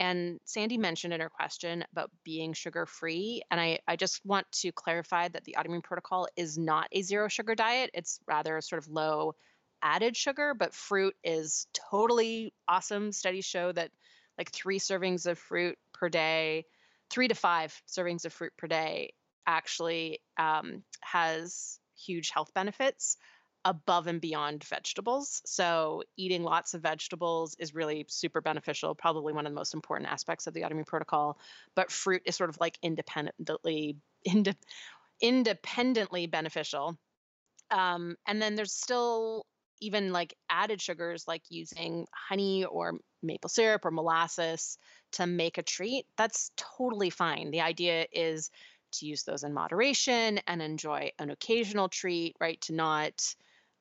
And Sandy mentioned in her question about being sugar free. And I, I just want to clarify that the autoimmune protocol is not a zero sugar diet. It's rather a sort of low added sugar, but fruit is totally awesome. Studies show that like three servings of fruit per day, three to five servings of fruit per day actually um, has huge health benefits above and beyond vegetables. So, eating lots of vegetables is really super beneficial, probably one of the most important aspects of the autoimmune protocol. But fruit is sort of like independently inde- independently beneficial. Um, and then there's still even like added sugars like using honey or maple syrup or molasses to make a treat. That's totally fine. The idea is to use those in moderation and enjoy an occasional treat, right? To not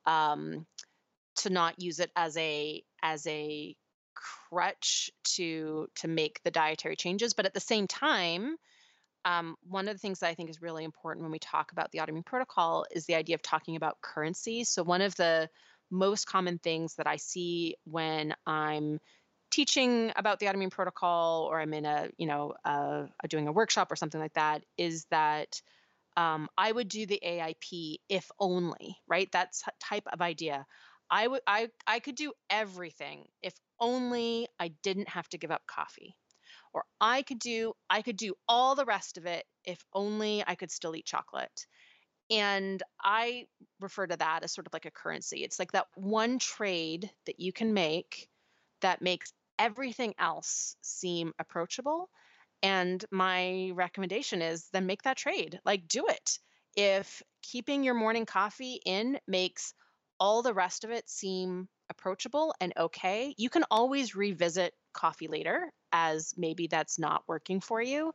um, to not use it as a as a crutch to to make the dietary changes but at the same time um, one of the things that i think is really important when we talk about the autoimmune protocol is the idea of talking about currency so one of the most common things that i see when i'm teaching about the autoimmune protocol or i'm in a you know uh, doing a workshop or something like that is that um, I would do the AIP if only, right? That's type of idea. I would I I could do everything if only I didn't have to give up coffee. Or I could do I could do all the rest of it if only I could still eat chocolate. And I refer to that as sort of like a currency. It's like that one trade that you can make that makes everything else seem approachable and my recommendation is then make that trade. Like, do it. If keeping your morning coffee in makes all the rest of it seem approachable and okay, you can always revisit coffee later as maybe that's not working for you.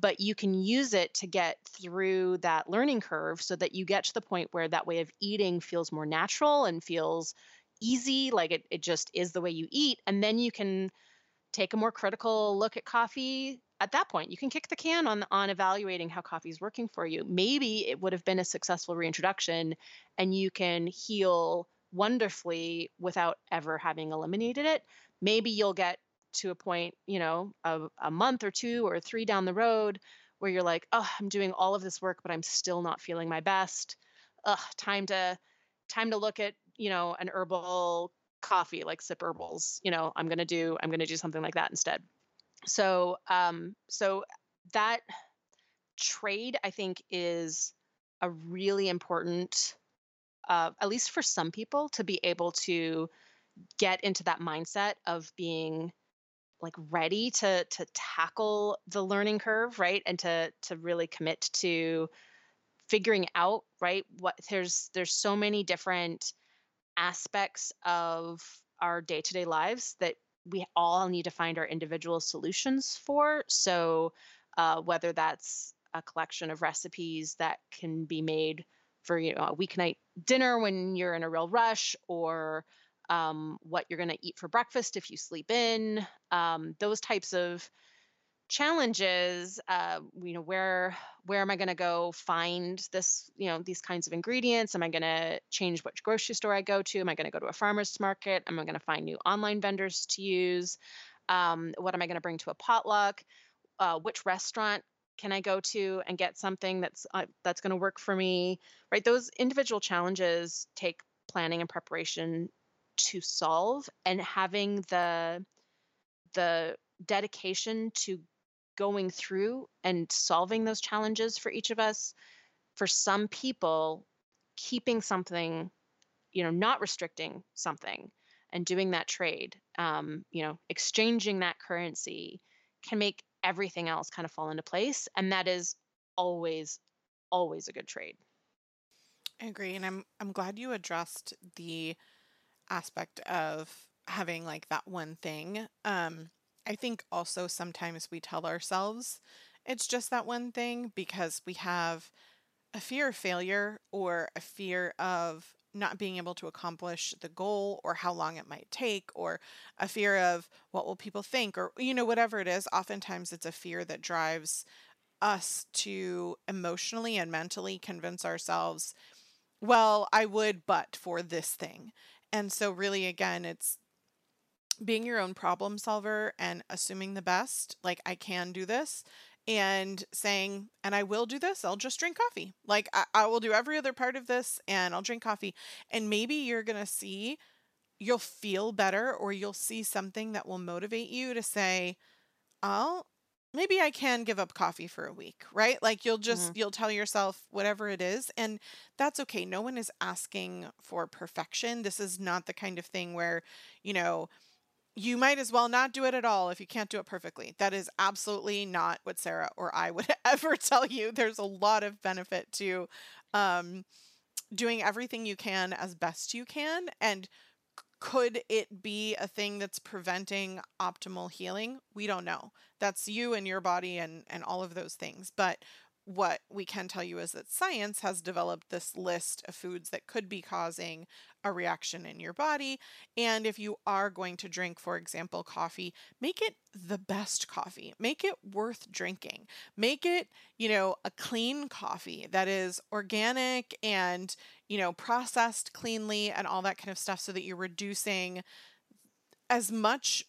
But you can use it to get through that learning curve so that you get to the point where that way of eating feels more natural and feels easy, like it, it just is the way you eat. And then you can take a more critical look at coffee at that point you can kick the can on on evaluating how coffee is working for you maybe it would have been a successful reintroduction and you can heal wonderfully without ever having eliminated it maybe you'll get to a point you know a, a month or two or three down the road where you're like oh i'm doing all of this work but i'm still not feeling my best. Ugh, time to time to look at you know an herbal coffee like sip herbals you know i'm to do i'm to do something like that instead. So um so that trade i think is a really important uh, at least for some people to be able to get into that mindset of being like ready to to tackle the learning curve right and to to really commit to figuring out right what there's there's so many different aspects of our day-to-day lives that we all need to find our individual solutions for. So, uh, whether that's a collection of recipes that can be made for you know a weeknight dinner when you're in a real rush, or um, what you're going to eat for breakfast if you sleep in, um, those types of challenges uh, you know where where am i going to go find this you know these kinds of ingredients am i going to change which grocery store i go to am i going to go to a farmer's market am i going to find new online vendors to use um, what am i going to bring to a potluck uh, which restaurant can I go to and get something that's uh, that's going to work for me? Right? Those individual challenges take planning and preparation to solve and having the the dedication to going through and solving those challenges for each of us for some people keeping something you know not restricting something and doing that trade um, you know exchanging that currency can make everything else kind of fall into place and that is always always a good trade. I agree, and I'm I'm glad you addressed the aspect of having like that one thing. Um, I think also sometimes we tell ourselves it's just that one thing because we have a fear of failure or a fear of not being able to accomplish the goal or how long it might take or a fear of what will people think or you know whatever it is oftentimes it's a fear that drives us to emotionally and mentally convince ourselves well i would but for this thing and so really again it's being your own problem solver and assuming the best like i can do this and saying, and I will do this, I'll just drink coffee. Like I, I will do every other part of this and I'll drink coffee. And maybe you're going to see, you'll feel better or you'll see something that will motivate you to say, oh, maybe I can give up coffee for a week, right? Like you'll just, Mhm. you'll tell yourself whatever it is. And that's okay. No one is asking for perfection. This is not the kind of thing where, you know, you might as well not do it at all if you can't do it perfectly. That is absolutely not what Sarah or I would [laughs] ever tell you. There's a lot of benefit to um, doing everything you can as best you can. And could it be a thing that's preventing optimal healing? We don't know. That's you and your body and, and all of those things. But what we can tell you is that science has developed this list of foods that could be causing a reaction in your body. And if you are going to drink, for example, coffee, make it the best coffee. Make it worth drinking. Make it, you know, a clean coffee that is organic and, you know, processed cleanly and all that kind of stuff so that you're reducing as much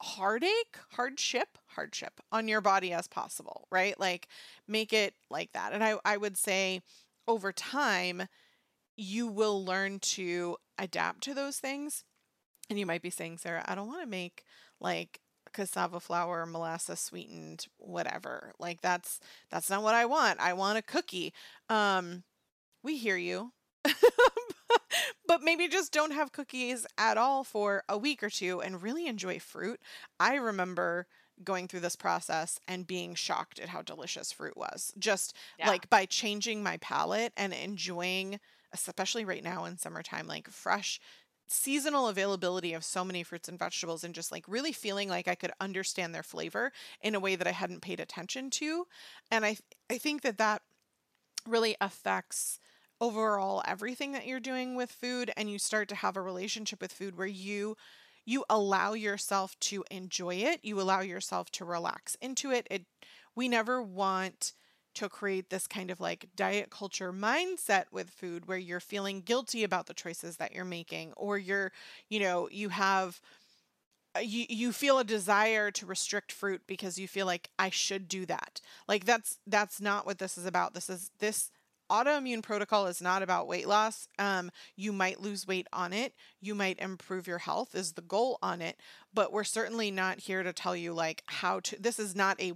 heartache, hardship, hardship on your body as possible, right? Like make it like that. And I, I would say over time, you will learn to adapt to those things. And you might be saying, Sarah, I don't want to make like cassava flour, molasses sweetened, whatever. Like that's that's not what I want. I want a cookie. Um, we hear you. [laughs] but maybe just don't have cookies at all for a week or two and really enjoy fruit. I remember going through this process and being shocked at how delicious fruit was. Just Yeah. like by changing my palate and enjoying, especially right now in summertime, like fresh seasonal availability of so many fruits and vegetables and just like really feeling like I could understand their flavor in a way that I hadn't paid attention to. And I I think that that really affects overall everything that you're doing with food and you start to have a relationship with food where you you allow yourself to enjoy it you allow yourself to relax into it it we never want to create this kind of like diet culture mindset with food where you're feeling guilty about the choices that you're making or you're you know you have uh, you you feel a desire to restrict fruit because you feel like I should do that. Like that's that's not what this is about. This is this autoimmune protocol is not about weight loss. Um you might lose weight on it. You might improve your health is the goal on it, but we're certainly not here to tell you like how to this is not a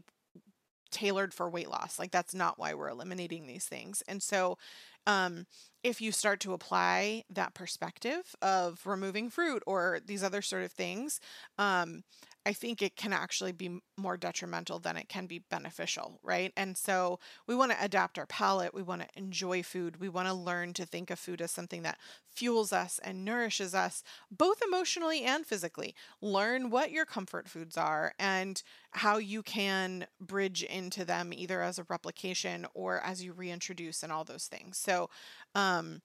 tailored for weight loss. Like that's not why we're eliminating these things. And so um if you start to apply that perspective of removing fruit or these other sort of things, um, I think it can actually be more detrimental than it can be beneficial, right? And so we want to adapt our palate. We want to enjoy food. We want to learn to think of food as something that fuels us and nourishes us, both emotionally and physically. Learn what your comfort foods are and how you can bridge into them either as a replication or as you reintroduce and all those things. So, um,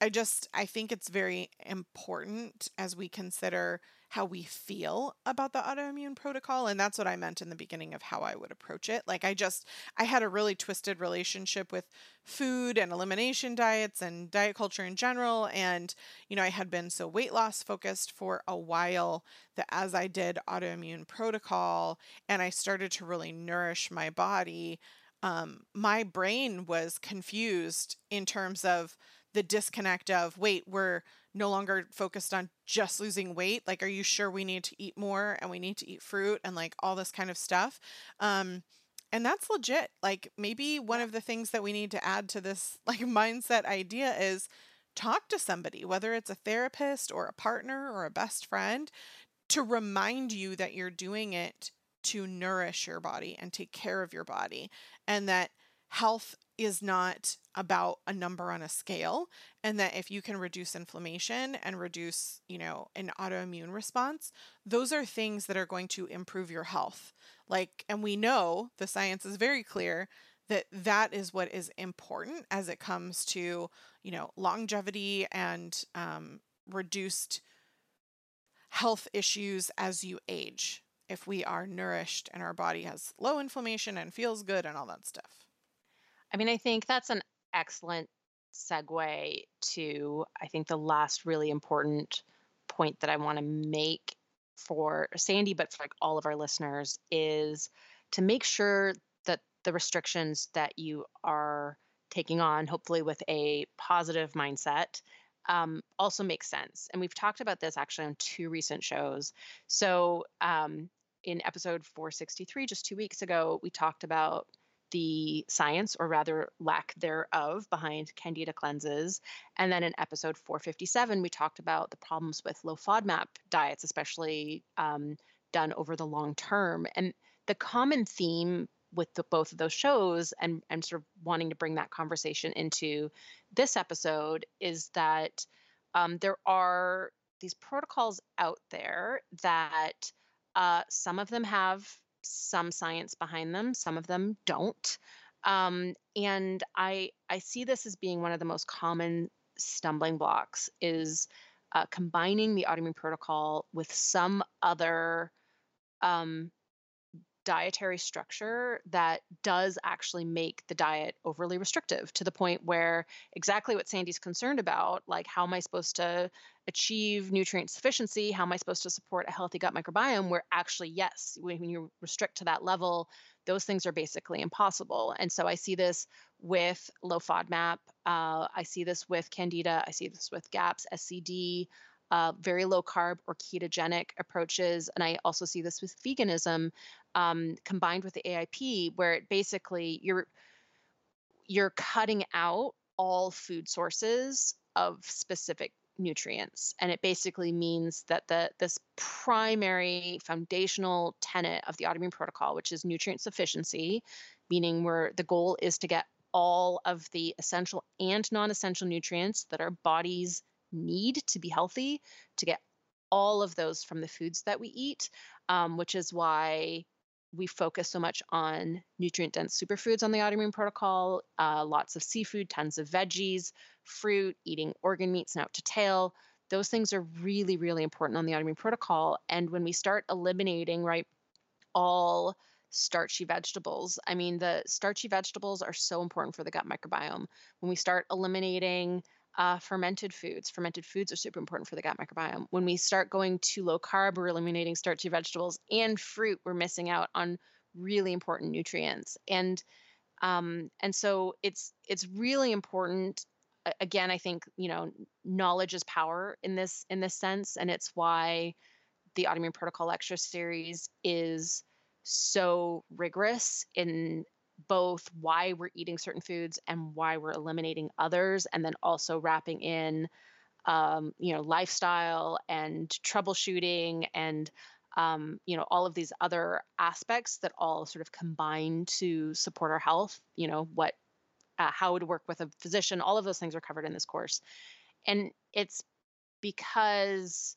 I just I think it's very important as we consider how we feel about the autoimmune protocol and that's what I meant in the beginning of how I would approach it. Like I just I had a really twisted relationship with food and elimination diets and diet culture in general and you know I had been so weight loss focused for a while that as I did autoimmune protocol and I started to really nourish my body um, my brain was confused in terms of the disconnect of wait we're no longer focused on just losing weight like are you sure we need to eat more and we need to eat fruit and like all this kind of stuff? Um and that's legit. Like maybe one of the things that we need to add to this [laughs] like mindset idea is talk to somebody whether it's a therapist or a partner or a best friend to remind you that you're doing it to nourish your body and take care of your body and that health is not about a number on a scale and that if you can reduce inflammation and reduce, you know, an autoimmune response, those are things that are going to improve your health. Like and we know the science is very clear that that is what is important as it comes to, you know, longevity and um, reduced health issues as you age if we are nourished and our body has low inflammation and feels good and all that stuff. I mean, I think that's an excellent segue to, I think, the last really important point that I want to make for Sandy, but for like all of our listeners is to make sure that the restrictions that you are taking on, hopefully with a positive mindset, um, also make sense. And we've talked about this actually on two recent shows. So um, in episode 463, just two weeks ago, we talked about the science, or rather lack thereof, behind candida cleanses. And then in episode 457, we talked about the problems with low FODMAP diets, especially um, done over the long term. And the common theme with the, both of those shows and, and sort of wanting to bring that conversation into this episode is that um, there are these protocols out there that uh, some of them have some science behind them, some of them don't. Um, and I I see this as being one of the most common stumbling blocks is uh, combining the autoimmune protocol with some other um, dietary structure that does actually make the diet overly restrictive to the point where exactly what Sandy's concerned about, like how am I supposed to achieve nutrient sufficiency? How am I supposed to support a healthy gut microbiome? Where actually, yes, when, you restrict to that level, those things are basically impossible. And so I see this with low FODMAP. Uh, I see this with Candida. I see this with GAPS, SCD uh, very low carb or ketogenic approaches. And I also see this with veganism um, combined with the AIP, where it basically you're you're cutting out all food sources of specific nutrients and it basically means that the this primary foundational tenet of the autoimmune protocol which is nutrient sufficiency meaning where the goal is to get all of the essential and non-essential nutrients that our bodies need to be healthy to get all of those from the foods that we eat, um, which is why we focus so much on nutrient dense superfoods on the autoimmune protocol, uh, lots of seafood, tons of veggies, fruit, eating organ meats snout to tail. Those things are really, really important on the autoimmune protocol. And when we start eliminating, right, all starchy vegetables, I mean, the starchy vegetables are so important for the gut microbiome. When we start eliminating uh, fermented foods. Fermented foods are super important for the gut microbiome. When we start going to low carb, we're eliminating starchy vegetables and fruit. We're missing out on really important nutrients. And um, and so it's it's really important. Again, I think you know knowledge is power in this in this sense, and it's why the autoimmune protocol lecture series is so rigorous in both why we're eating certain foods and why we're eliminating others, and then also wrapping in, um, you know, lifestyle and troubleshooting and um, you know all of these other aspects that all sort of combine to support our health. You know what, uh, how to work with a physician. All of those things are covered in this course, and it's because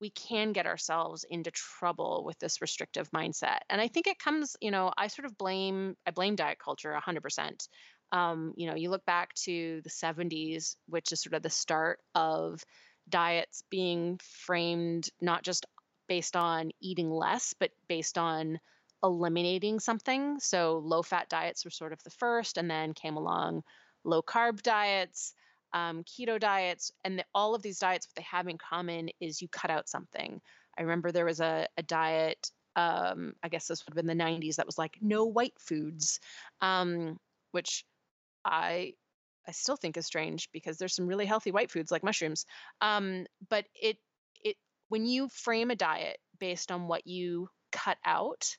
we can get ourselves into trouble with this restrictive mindset. And I think it comes, you know, I sort of blame I blame diet culture 100%. Um, you know, you look back to the 70s, which is sort of the start of diets being framed not just based on eating less, but based on eliminating something. So low fat diets were sort of the first, and then came along low carb diets, um, keto diets, and the, all of these diets, what they have in common is you cut out something. I remember there was a, a diet, um, I guess this would have been the 90s, that was like no white foods, um, which I I still think is strange because there's some really healthy white foods like mushrooms. Um, but it it when you frame a diet based on what you cut out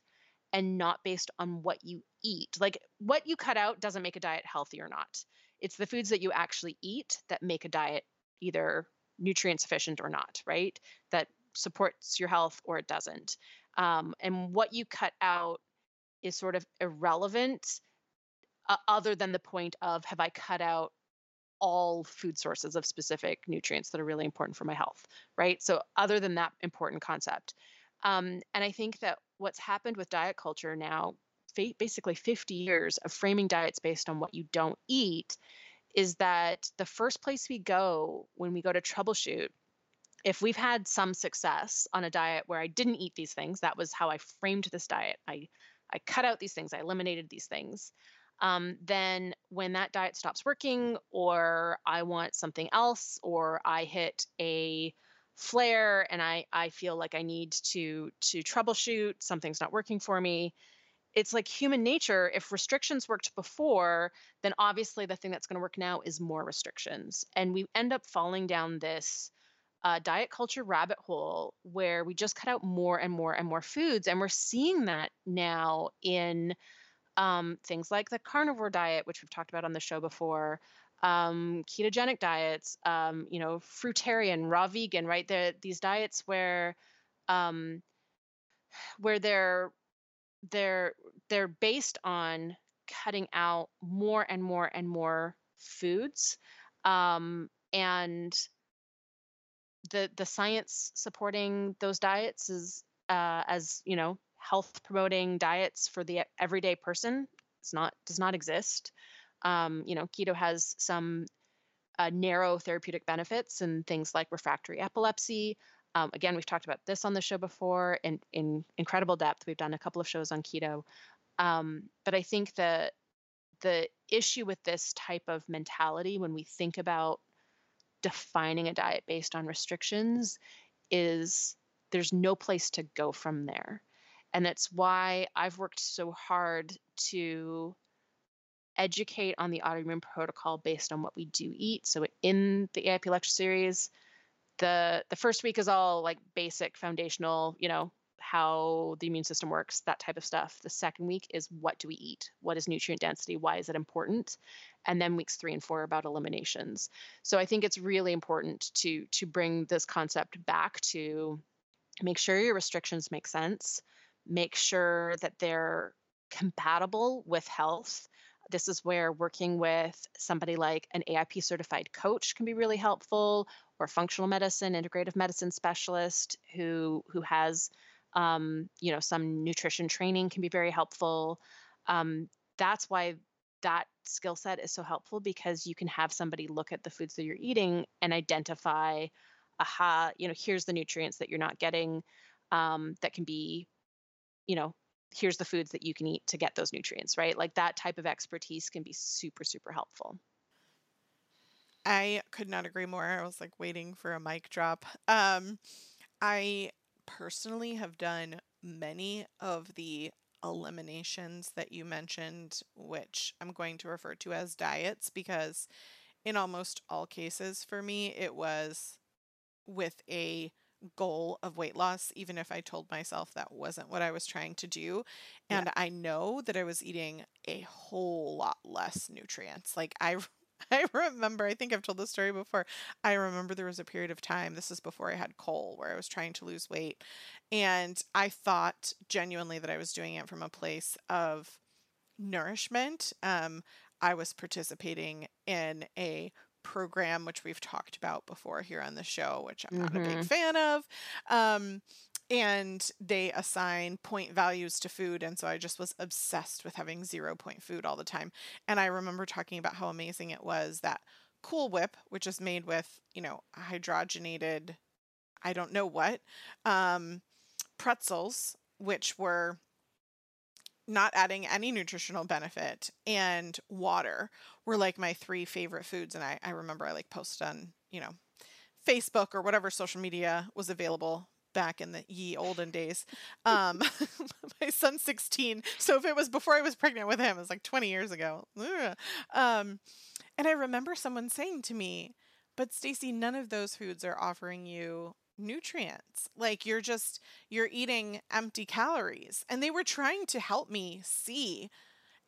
and not based on what you eat, like what you cut out doesn't make a diet healthy or not. It's the foods that you actually eat that make a diet either nutrient sufficient or not, right? That supports your health or it doesn't. Um, and what you cut out is sort of irrelevant uh, other than the point of have I cut out all food sources of specific nutrients that are really important for my health, right? So, other than that important concept. Um, and I think that what's happened with diet culture now, basically 50 years of framing diets based on what you don't eat, is that the first place we go when we go to troubleshoot, if we've had some success on a diet where I didn't eat these things, that was how I framed this diet. I, I cut out these things, I eliminated these things um, then when that diet stops working, or I want something else, or I hit a flare and I, I feel like I need to to troubleshoot, something's not working for me. It's like human nature. If restrictions worked before, then obviously the thing that's going to work now is more restrictions. And we end up falling down this uh, diet culture rabbit hole where we just cut out more and more and more foods. And we're seeing that now in um, things like the carnivore diet, which we've talked about on the show before, um, ketogenic diets, um, you know, fruitarian, raw vegan, right? There, these diets where, um, where they're they're they're based on cutting out more and more and more foods, um, and the the science supporting those diets is uh, as you know health promoting diets for the everyday person it's not does not exist. Um, you know keto has some uh, narrow therapeutic benefits and things like refractory epilepsy um, again we've talked about this on the show before in, in incredible depth we've done a couple of shows on keto um, but i think that the issue with this type of mentality when we think about defining a diet based on restrictions is there's no place to go from there and that's why I've worked so hard to educate on the autoimmune protocol based on what we do eat. So in the AIP lecture series, the the first week is all like basic foundational, you know, how the immune system works, that type of stuff. The second week is what do we eat? What is nutrient density? Why is it important? And then weeks 3 and 4 are about eliminations. So I think it's really important to to bring this concept back to make sure your restrictions make sense make sure that they're compatible with health. This is where working with somebody like an AIP certified coach can be really helpful, or functional medicine, integrative medicine specialist who who has um, you know some nutrition training can be very helpful. Um, that's why that skill set is so helpful because you can have somebody look at the foods that you're eating and identify, aha, you know, here's the nutrients that you're not getting um, that can be you know, here's the foods that you can eat to get those nutrients, right? Like that type of expertise can be super, super helpful. I could not agree more. I was like waiting for a mic drop. Um, I personally have done many of the eliminations that you mentioned, which I'm going to refer to as diets because in almost all cases for me, it was with a goal of weight loss, even if I told myself that wasn't what I was trying to do. And yeah. I know that I was eating a whole lot less nutrients. Like I [laughs] I remember, I think I've told this story before. I remember there was a period of time, this is before I had Cole, where I was trying to lose weight. And I thought genuinely that I was doing it from a place of nourishment. Um, I was participating in a program, which we've talked about before here on the show, which I'm not mm-hmm. a big mm-hmm. fan of. Um, and they assign point values to food. And so I just was obsessed with having zero point food all the time. And I remember talking about how amazing it was that Cool Whip, which is made with, you know, hydrogenated, I don't know what, um, pretzels, which were not adding any nutritional benefit, and water were like my three favorite foods. And I, I remember I like posted on, you know, Facebook or whatever social media was available back in the ye olden days. Um, [laughs] my son's 16, so if it was before I was pregnant with him, it was like 20 years ago. Um, and I remember someone saying to me, "But Stacy, none of those foods are offering you nutrients. Like you're just you're eating empty calories." And they were trying to help me see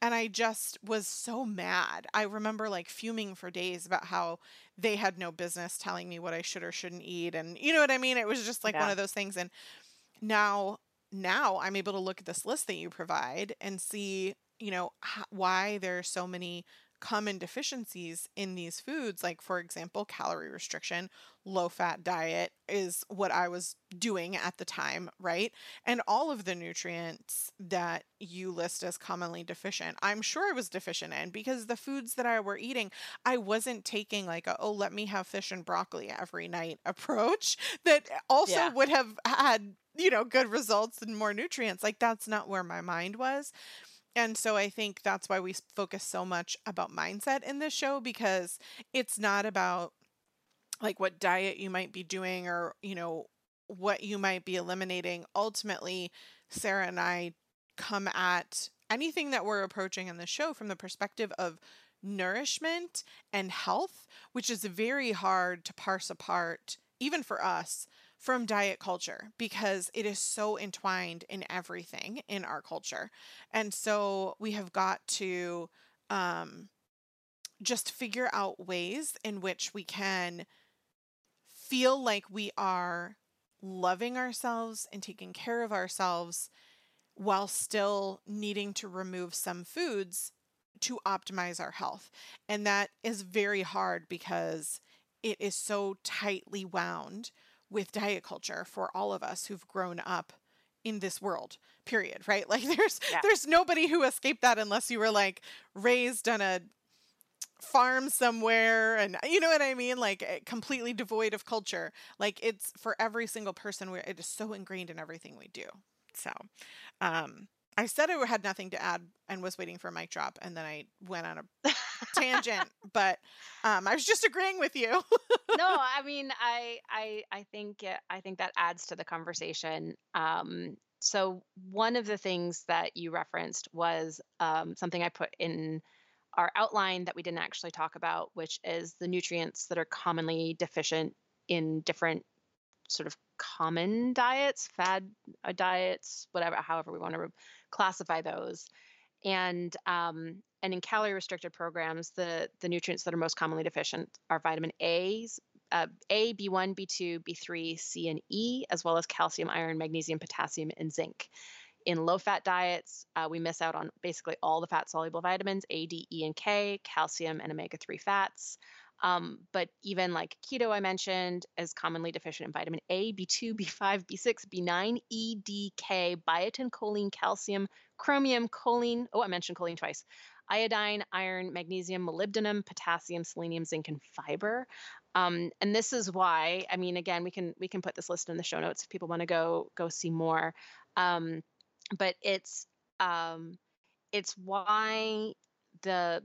and I just was so mad. I remember like fuming for days about how they had no business telling me what I should or shouldn't eat and you know what I mean? It was just like yeah. one of those things and now now I'm able to look at this list that you provide and see, you know, h- why there are so many common deficiencies in these foods, like, for example, calorie restriction, low fat diet is what I was doing at the time, right? And all of the nutrients that you list as commonly deficient, I'm sure I was deficient in because the foods that I were eating, I wasn't taking like a, oh, let me have fish and broccoli every night [laughs] approach that also yeah. would have had, you know, good results and more nutrients. Like, that's not where my mind was. And so I think that's why we focus so much about mindset in this show because it's not about like what diet you might be doing or, you know, what you might be eliminating. Ultimately, Sarah and I come at anything that we're approaching in the show from the perspective of nourishment and health, which is very hard to parse apart, even for us, from diet culture because it is so entwined in everything in our culture. And so we have got to um, just figure out ways in which we can feel like we are loving ourselves and taking care of ourselves while still needing to remove some foods to optimize our health. And that is very hard because it is so tightly wound with diet culture for all of us who've grown up in this world period right? [laughs] Like there's yeah. there's nobody who escaped that unless you were like raised on a farm somewhere and you know what i mean? Like eh, completely devoid of culture. Like it's for every single person where it is so ingrained in everything we do. So um I said I had nothing to add and was waiting for a mic drop, and then I went on a [laughs] tangent. But um, I was just agreeing with you. no, [laughs] I mean, I, I, I think, I think that adds to the conversation. Um, so one of the things that you referenced was um, something I put in our outline that we didn't actually talk about, which is the nutrients that are commonly deficient in different sort of common diets, fad uh, diets, whatever, however we want to classify those. And um, and in calorie restricted programs, the the nutrients that are most commonly deficient are vitamin A's, uh, A, B1, B2, B3, C, and E, as well as calcium, iron, magnesium, potassium, and zinc. In low fat diets, uh, we miss out on basically all the fat soluble vitamins A, D, E, and K, calcium, and omega 3 fats. Um, but even like keto, I mentioned, is commonly deficient in vitamin A, B2, B5, B6, B9, E, D, K, biotin, choline, calcium, chromium, choline. Oh, I mentioned choline twice. Iodine, iron, magnesium, molybdenum, potassium, selenium, zinc, and fiber. Um, and this is why, I mean, again, we can we can put this list in the show notes if people want to go go see more. Um, but it's um, it's why the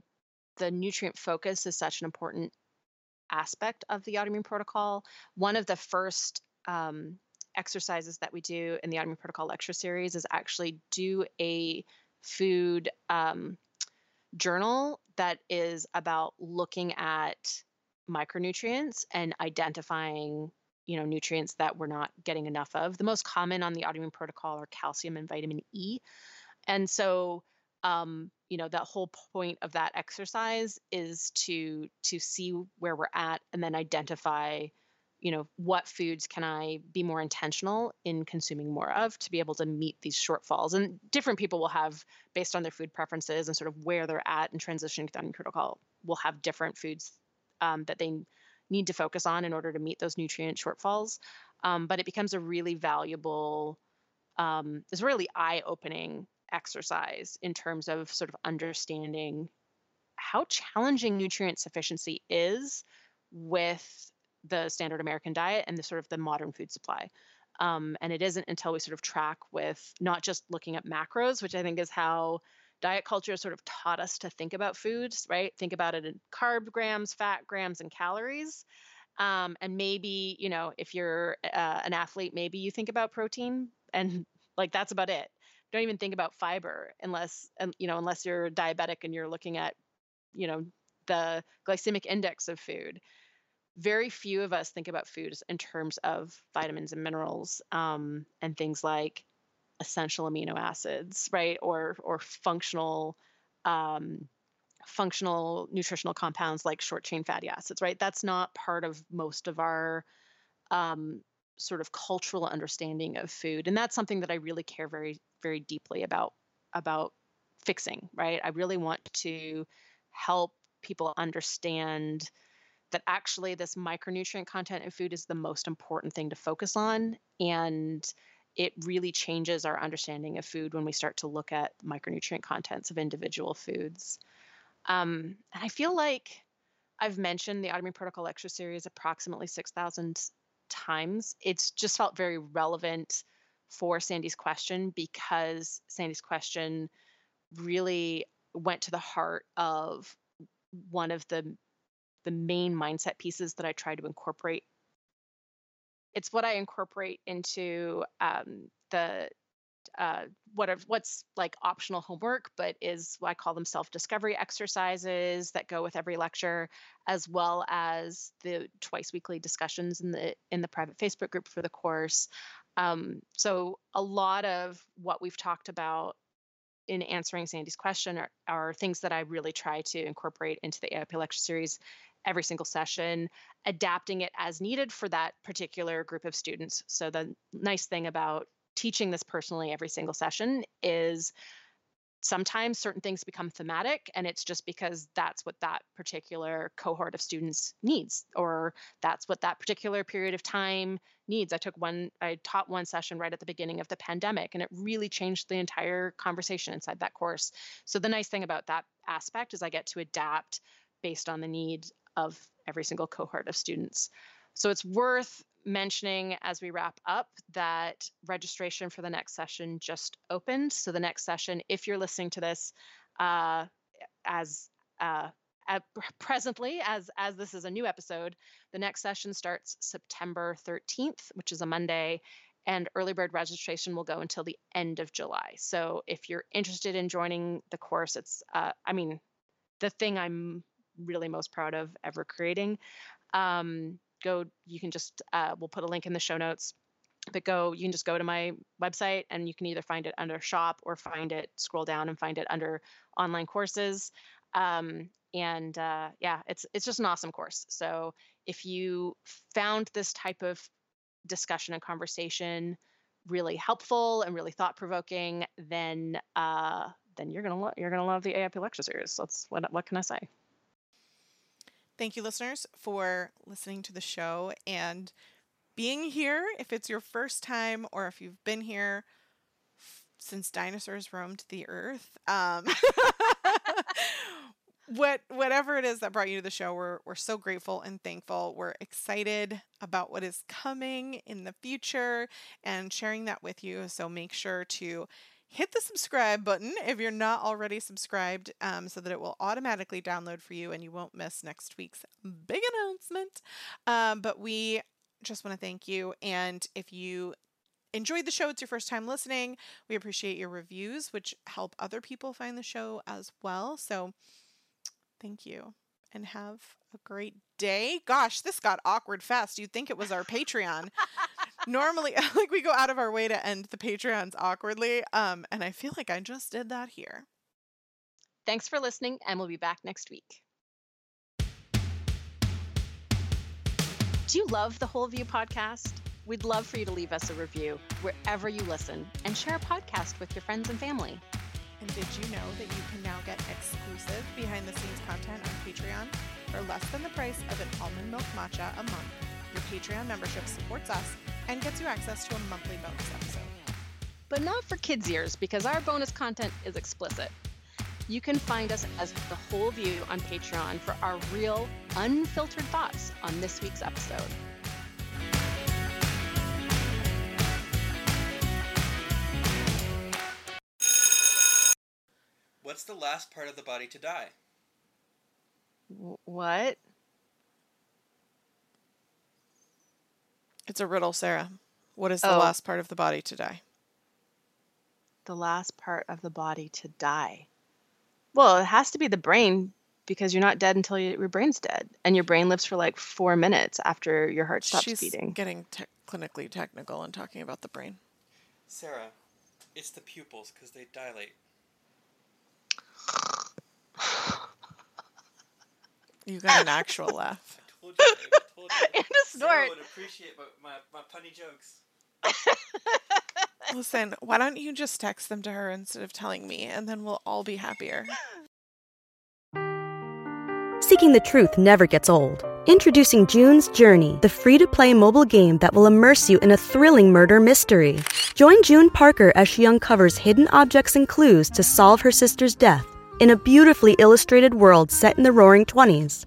the nutrient focus is such an important aspect of the autoimmune protocol. One of the first um, exercises that we do in the autoimmune protocol lecture series is actually do a food um, journal that is about looking at micronutrients and identifying you know nutrients that we're not getting enough of. The most common on the autoimmune protocol are calcium and vitamin e. And so um, you know that whole point of that exercise is to to see where we're at and then identify you know what foods can i be more intentional in consuming more of to be able to meet these shortfalls? And different people will have based on their food preferences and sort of where they're at and transitioning to the protocol will have different foods um, that they need to focus on in order to meet those nutrient shortfalls. Um, but it becomes a really valuable um, it's really eye-opening exercise in terms of sort of understanding how challenging nutrient sufficiency is with the standard American diet and the sort of the modern food supply. Um, and it isn't until we sort of track with not just looking at macros, which I think is how diet culture sort of taught us to think about foods, right? Think about it in carb grams, fat grams, and calories. Um, and maybe, you know, if you're uh, an athlete, maybe you think about protein [laughs] and like that's about it. Don't even think about fiber unless, you know, unless you're diabetic and you're looking at, you know, the glycemic index of food very few of us think about foods in terms of vitamins and minerals um, and things like essential amino acids, right? Or or functional um, functional nutritional compounds like short chain fatty acids, right? That's not part of most of our um, sort of cultural understanding of food, and that's something that I really care very very deeply about about fixing, right? I really want to help people understand that actually this micronutrient content in food is the most important thing to focus on and it really changes our understanding of food when we start to look at micronutrient contents of individual foods. Um, and i feel like i've mentioned the autoimmune protocol lecture series approximately 6000 times. It's just felt very relevant for sandy's question because sandy's question really went to the heart of one of the the main mindset pieces that I try to incorporate. It's what I incorporate into um, the uh, what are, what's like optional homework, but is I call them self-discovery exercises that go with every lecture, as well as the twice weekly discussions in the in the private Facebook group for the course. Um, so a lot of what we've talked about in answering Sandy's question are, are things that I really try to incorporate into the AIP lecture series every single session, adapting it as needed for that particular group of students. So the nice thing about teaching this personally every single session is sometimes certain things become thematic and it's just because that's what that particular cohort of students needs or that's what that particular period of time needs i took one i taught one session right at the beginning of the pandemic and it really changed the entire conversation inside that course so the nice thing about that aspect is i get to adapt based on the need of every single cohort of students so it's worth mentioning as we wrap up that registration for the next session just opened. So the next session, if you're listening to this uh, as uh, presently as as this is a new episode, the next session starts September 13th, which is a Monday, and early bird registration will go until the end of July. So if you're interested in joining the course, it's uh, I mean the thing I'm really most proud of ever creating. Um, go you can just uh, we'll put a link in the show notes but go you can just go to my website and you can either find it under shop or find it scroll down and find it under online courses um, and uh, yeah it's it's just an awesome course so if you found this type of discussion and conversation really helpful and really thought provoking then uh, then you're gonna lo- you're gonna love the AIP lecture series. That's what what can I say? Thank you, listeners, for listening to the show and being here. If it's your first time or if you've been here f- since dinosaurs roamed the earth, um, [laughs] what whatever it is that brought you to the show, we're we're so grateful and thankful. We're excited about what is coming in the future and sharing that with you. So make sure to hit the subscribe button if you're not already subscribed um, so that it will automatically download for you and you won't miss next week's big announcement. Um, but we just want to thank you. And if you enjoyed the show, it's your first time listening, we appreciate your reviews, which help other people find the show as well. So thank you and have a great day. Gosh, this got awkward fast. You'd think it was our Patreon. Normally, [laughs] like we go out of our way to end the Patreons awkwardly. Um, and I feel like I just did that here. Thanks for listening, and we'll be back next week. Do you love the Whole View podcast? We'd love for you to leave us a review wherever you listen and share a podcast with your friends and family. And did you know that you can now get exclusive behind the scenes content on Patreon for less than the price of an almond milk matcha a month? Your Patreon membership supports us and gets you access to a monthly bonus episode. But not for kids' ears, because our bonus content is explicit. You can find us as The Whole View on Patreon for our real, unfiltered thoughts on this week's episode. What's the last part of the body to die? What? It's a riddle, Sarah. What is the Oh. last part of the body to die? The last part of the body to die. Well, it has to be the brain because you're not dead until you, your brain's dead, and your brain lives for like four minutes after your heart stops She's beating. getting te- clinically technical and talking about the brain. Sarah, it's the pupils because they dilate. You got an actual laugh. [laughs] Told you, babe, I told you. And a Sarah snort. would appreciate my, my, my punny jokes. [laughs] Listen, why don't you just text them to her instead of telling me, and then we'll all be happier. Seeking the truth never gets old. Introducing June's Journey, the free to play mobile game that will immerse you in a thrilling murder mystery. Join June Parker as she uncovers hidden objects and clues to solve her sister's death in a beautifully illustrated world set in the roaring 20s.